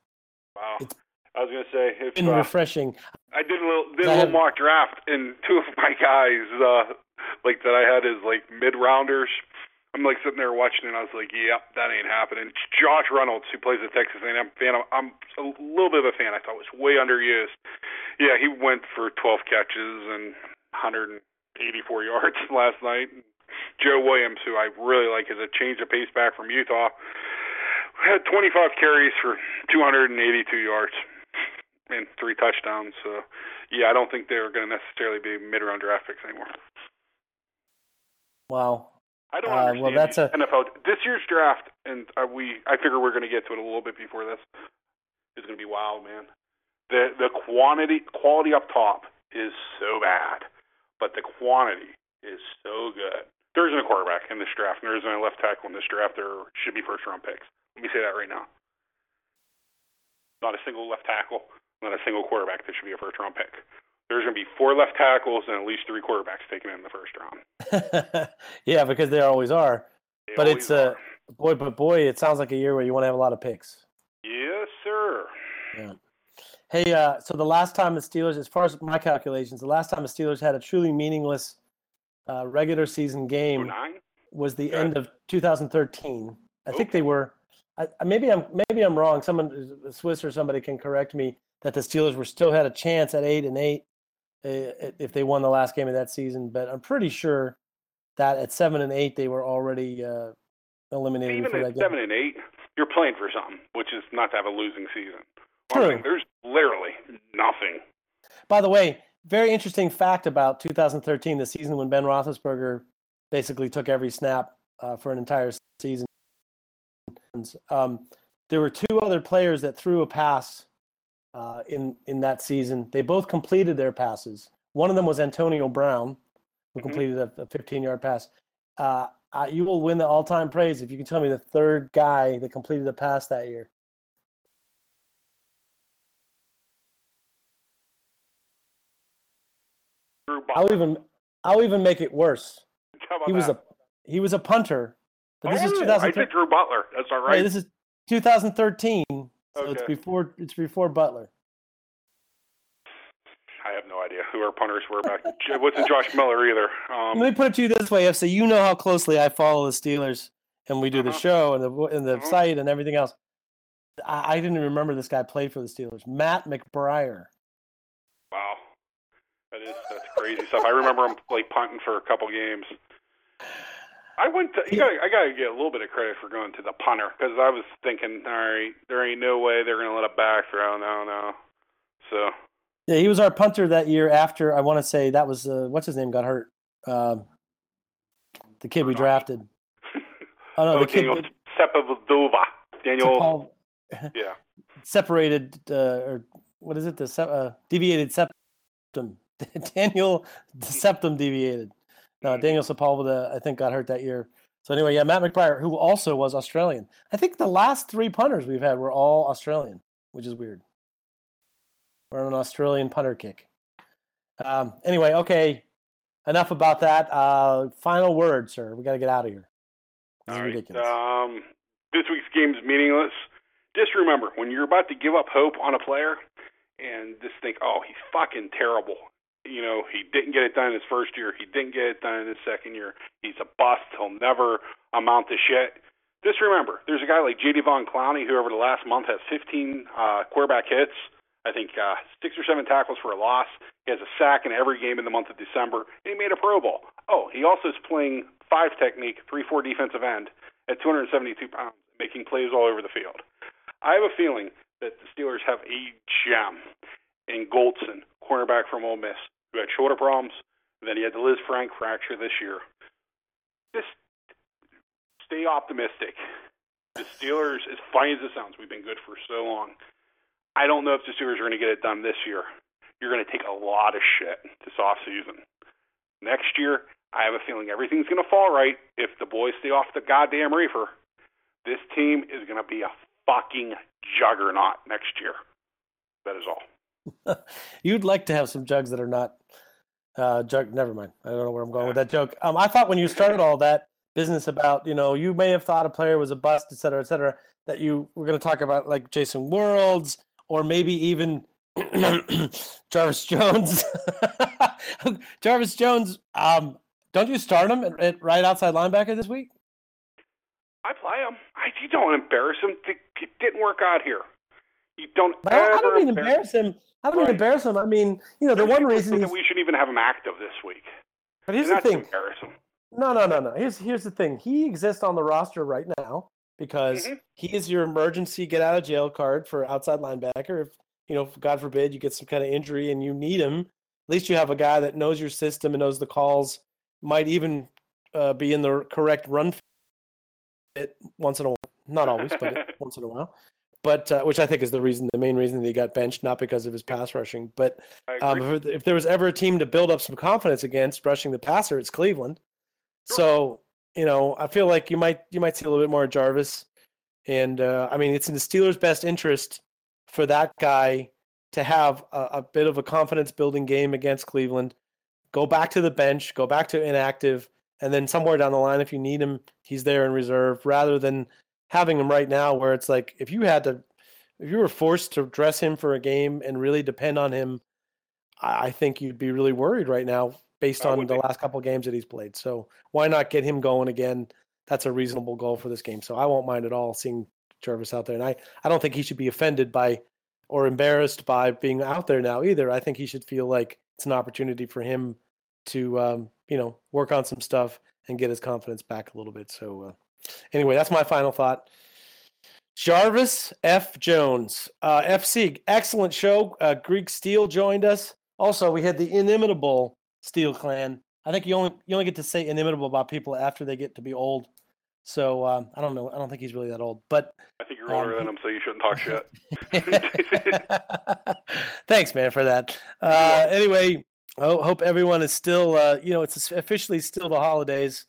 Wow. It's I was gonna say if been uh, refreshing. I did a little did a little mock draft, and two of my guys, uh, like that I had as like mid rounders. I'm like sitting there watching, and I was like, "Yep, that ain't happening." Josh Reynolds, who plays at Texas A&M, fan. I'm a little bit of a fan. I thought was way underused. Yeah, he went for 12 catches and 184 yards last night. Joe Williams, who I really like, is a change of pace back from Utah. Had 25 carries for 282 yards and three touchdowns. So, yeah, I don't think they're going to necessarily be mid-round draft picks anymore. Wow. I don't Uh, understand well, that's a- NFL this year's draft, and uh, we I figure we're going to get to it a little bit before this. Is going to be wild, man. The the quantity quality up top is so bad, but the quantity is so good. There isn't a quarterback in this draft, and there isn't a left tackle in this draft. There should be first round picks. Let me say that right now. Not a single left tackle, not a single quarterback that should be a first round pick. There's going to be four left tackles and at least three quarterbacks taken in the first round. yeah, because they always are. They But always it's uh, boy, but boy, it sounds like a year where you want to have a lot of picks. Yes, sir. Yeah. Hey, uh, so the last time the Steelers, as far as my calculations, the last time the Steelers had a truly meaningless uh, regular season game Nine? was the Okay. end of 2013. I think they were. I, maybe I'm maybe I'm wrong. Someone, Swiss or somebody, can correct me that the Steelers were still had a chance at eight and eight if they won the last game of that season. But I'm pretty sure that at seven and eight they were already uh, eliminated Even at that game. seven and eight, you're playing for something, which is not to have a losing season. True. I mean, there's literally nothing. By the way, very interesting fact about 2013, the season when Ben Roethlisberger basically took every snap uh, for an entire season. Um, there were two other players that threw a pass uh, in in that season. They both completed their passes. One of them was Antonio Brown, who Mhm. completed a 15 yard pass. Uh, uh, you will win the all time praise if you can tell me the third guy that completed a pass that year. I'll even I'll even make it worse. He was that? a he was a punter. But this oh, is I 2013. said Drew Butler. That's all Hey, this is 2013. So it's before it's before Butler. I have no idea who our punters were back. It wasn't Josh Miller either. Um, Let me put it to you this way, FC. You know how closely I follow the Steelers, and we do the Uh-huh. show and the and the Uh-huh. site and everything else. I, I didn't even remember this guy played for the Steelers. Matt McBriar. wow, that is that's crazy stuff. I remember him like punting for a couple games. I went to. You gotta, I gotta get a little bit of credit for going to the punter because I was thinking, all right, there ain't no way they're gonna let a back throw. No, no. So Yeah, he was our punter that year. After I want to say that was uh, what's his name got hurt. Um, the kid we drafted. Oh no, oh, the kid Daniel that- Sepulveda. Daniel. Yeah. separated uh, or what is it? The se- uh, deviated septum. Daniel the septum deviated. No, Daniel Sepulveda, I think, got hurt that year. So anyway, yeah, Matt McBriar, who also was Australian. I think the last three punters we've had were all Australian, which is weird. We're on an Australian punter kick. Um, anyway, okay, enough about that. Uh, final word, sir. We got to get out of here. This All right. ridiculous. Um, this week's game is meaningless. Just remember, when you're about to give up hope on a player and just think, oh, he's fucking terrible. You know, he didn't get it done in his first year. He didn't get it done in his second year. He's a bust. He'll never amount to shit. Just remember, there's a guy like Jadeveon Clowney who over the last month has 15 uh, quarterback hits. I think uh, six or seven tackles for a loss. He has a sack in every game in the month of December, and he made a Pro Bowl. Oh, he also is playing five technique, three four defensive end at 272 pounds, making plays all over the field. I have a feeling that the Steelers have a gem in Golson, cornerback from Ole Miss, who had shoulder problems. Then he had the Lisfranc fracture this year. Just stay optimistic. The Steelers, as funny as it sounds, we've been good for so long. I don't know if the Steelers are going to get it done this year. You're going to take a lot of shit this off season. Next year, I have a feeling everything's going to fall right if the boys stay off the goddamn reefer. This team is going to be a fucking juggernaut next year. That is all. You'd like to have some jugs that are not uh jug never mind. I don't know where I'm going with that joke. Um I thought when you started all that business about, you know, you may have thought a player was a bust, et cetera, et cetera, that you were gonna talk about like Jason Worilds or maybe even Jarvis Jones. Jarvis Jones, um, don't you start him at, at right outside linebacker this week? I play him. I, you don't embarrass him. It didn't work out here. You don't I don't, mean embarrass him. I don't Right. embarrass him. I mean, you know, the There's one reason that we should even have him active this week. but here's And the thing. No, no, no, no. Here's here's the thing. He exists on the roster right now because Mhm. he is your emergency get out of jail card for outside linebacker. If you know, God forbid, you get some kind of injury and you need him, at least you have a guy that knows your system and knows the calls. Might even uh, be in the correct run fit once in a while. Not always, but once in a while. But uh, which I think is the reason, the main reason that he got benched, not because of his pass rushing, but um, if, if there was ever a team to build up some confidence against rushing the passer, it's Cleveland. So you know, I feel like you might you might see a little bit more Jarvis, and uh, I mean, it's in the Steelers' best interest for that guy to have a, a bit of a confidence building game against Cleveland. Go back to the bench, go back to inactive, and then somewhere down the line, if you need him, he's there in reserve, rather than having him right now, where it's like if you had to, if you were forced to dress him for a game and really depend on him, I I think you'd be really worried right now based on the be. last couple games that he's played. So why not get him going again? That's a reasonable goal for this game. So I won't mind at all seeing Jarvis out there. And I, I don't think he should be offended by or embarrassed by being out there now either. I think he should feel like it's an opportunity for him to, um, you know, work on some stuff and get his confidence back a little bit. So uh, anyway, that's my final thought. Jarvis F. Jones, uh, FC, excellent show. Uh, Greek Steel joined us. Also, we had the inimitable Steel Clan. I think you only you only get to say inimitable about people after they get to be old. So um, I don't know. I don't think he's really that old, but I think you're um, older than him, so you shouldn't talk shit. Thanks, man, for that. Uh, anyway, I hope everyone is still, uh, you know, it's officially still the holidays,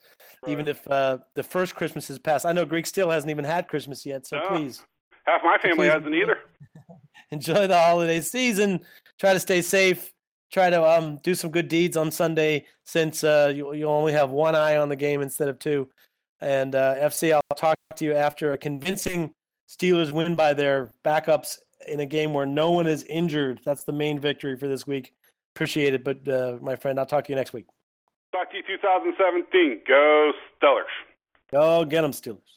even if uh, the first Christmas has passed. I know Greek Steel hasn't even had Christmas yet, so No. please Half my family Please. hasn't either. enjoy the holiday season. Try to stay safe. Try to um, do some good deeds on Sunday since uh, you, you only have one eye on the game instead of two. And uh, FC, I'll talk to you after a convincing Steelers win by their backups in a game where no one is injured. That's the main victory for this week. Appreciate it, but uh, my friend, I'll talk to you next week. Talk to you 2017. Go Stellars. Go get them, Steelers.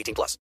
18 plus.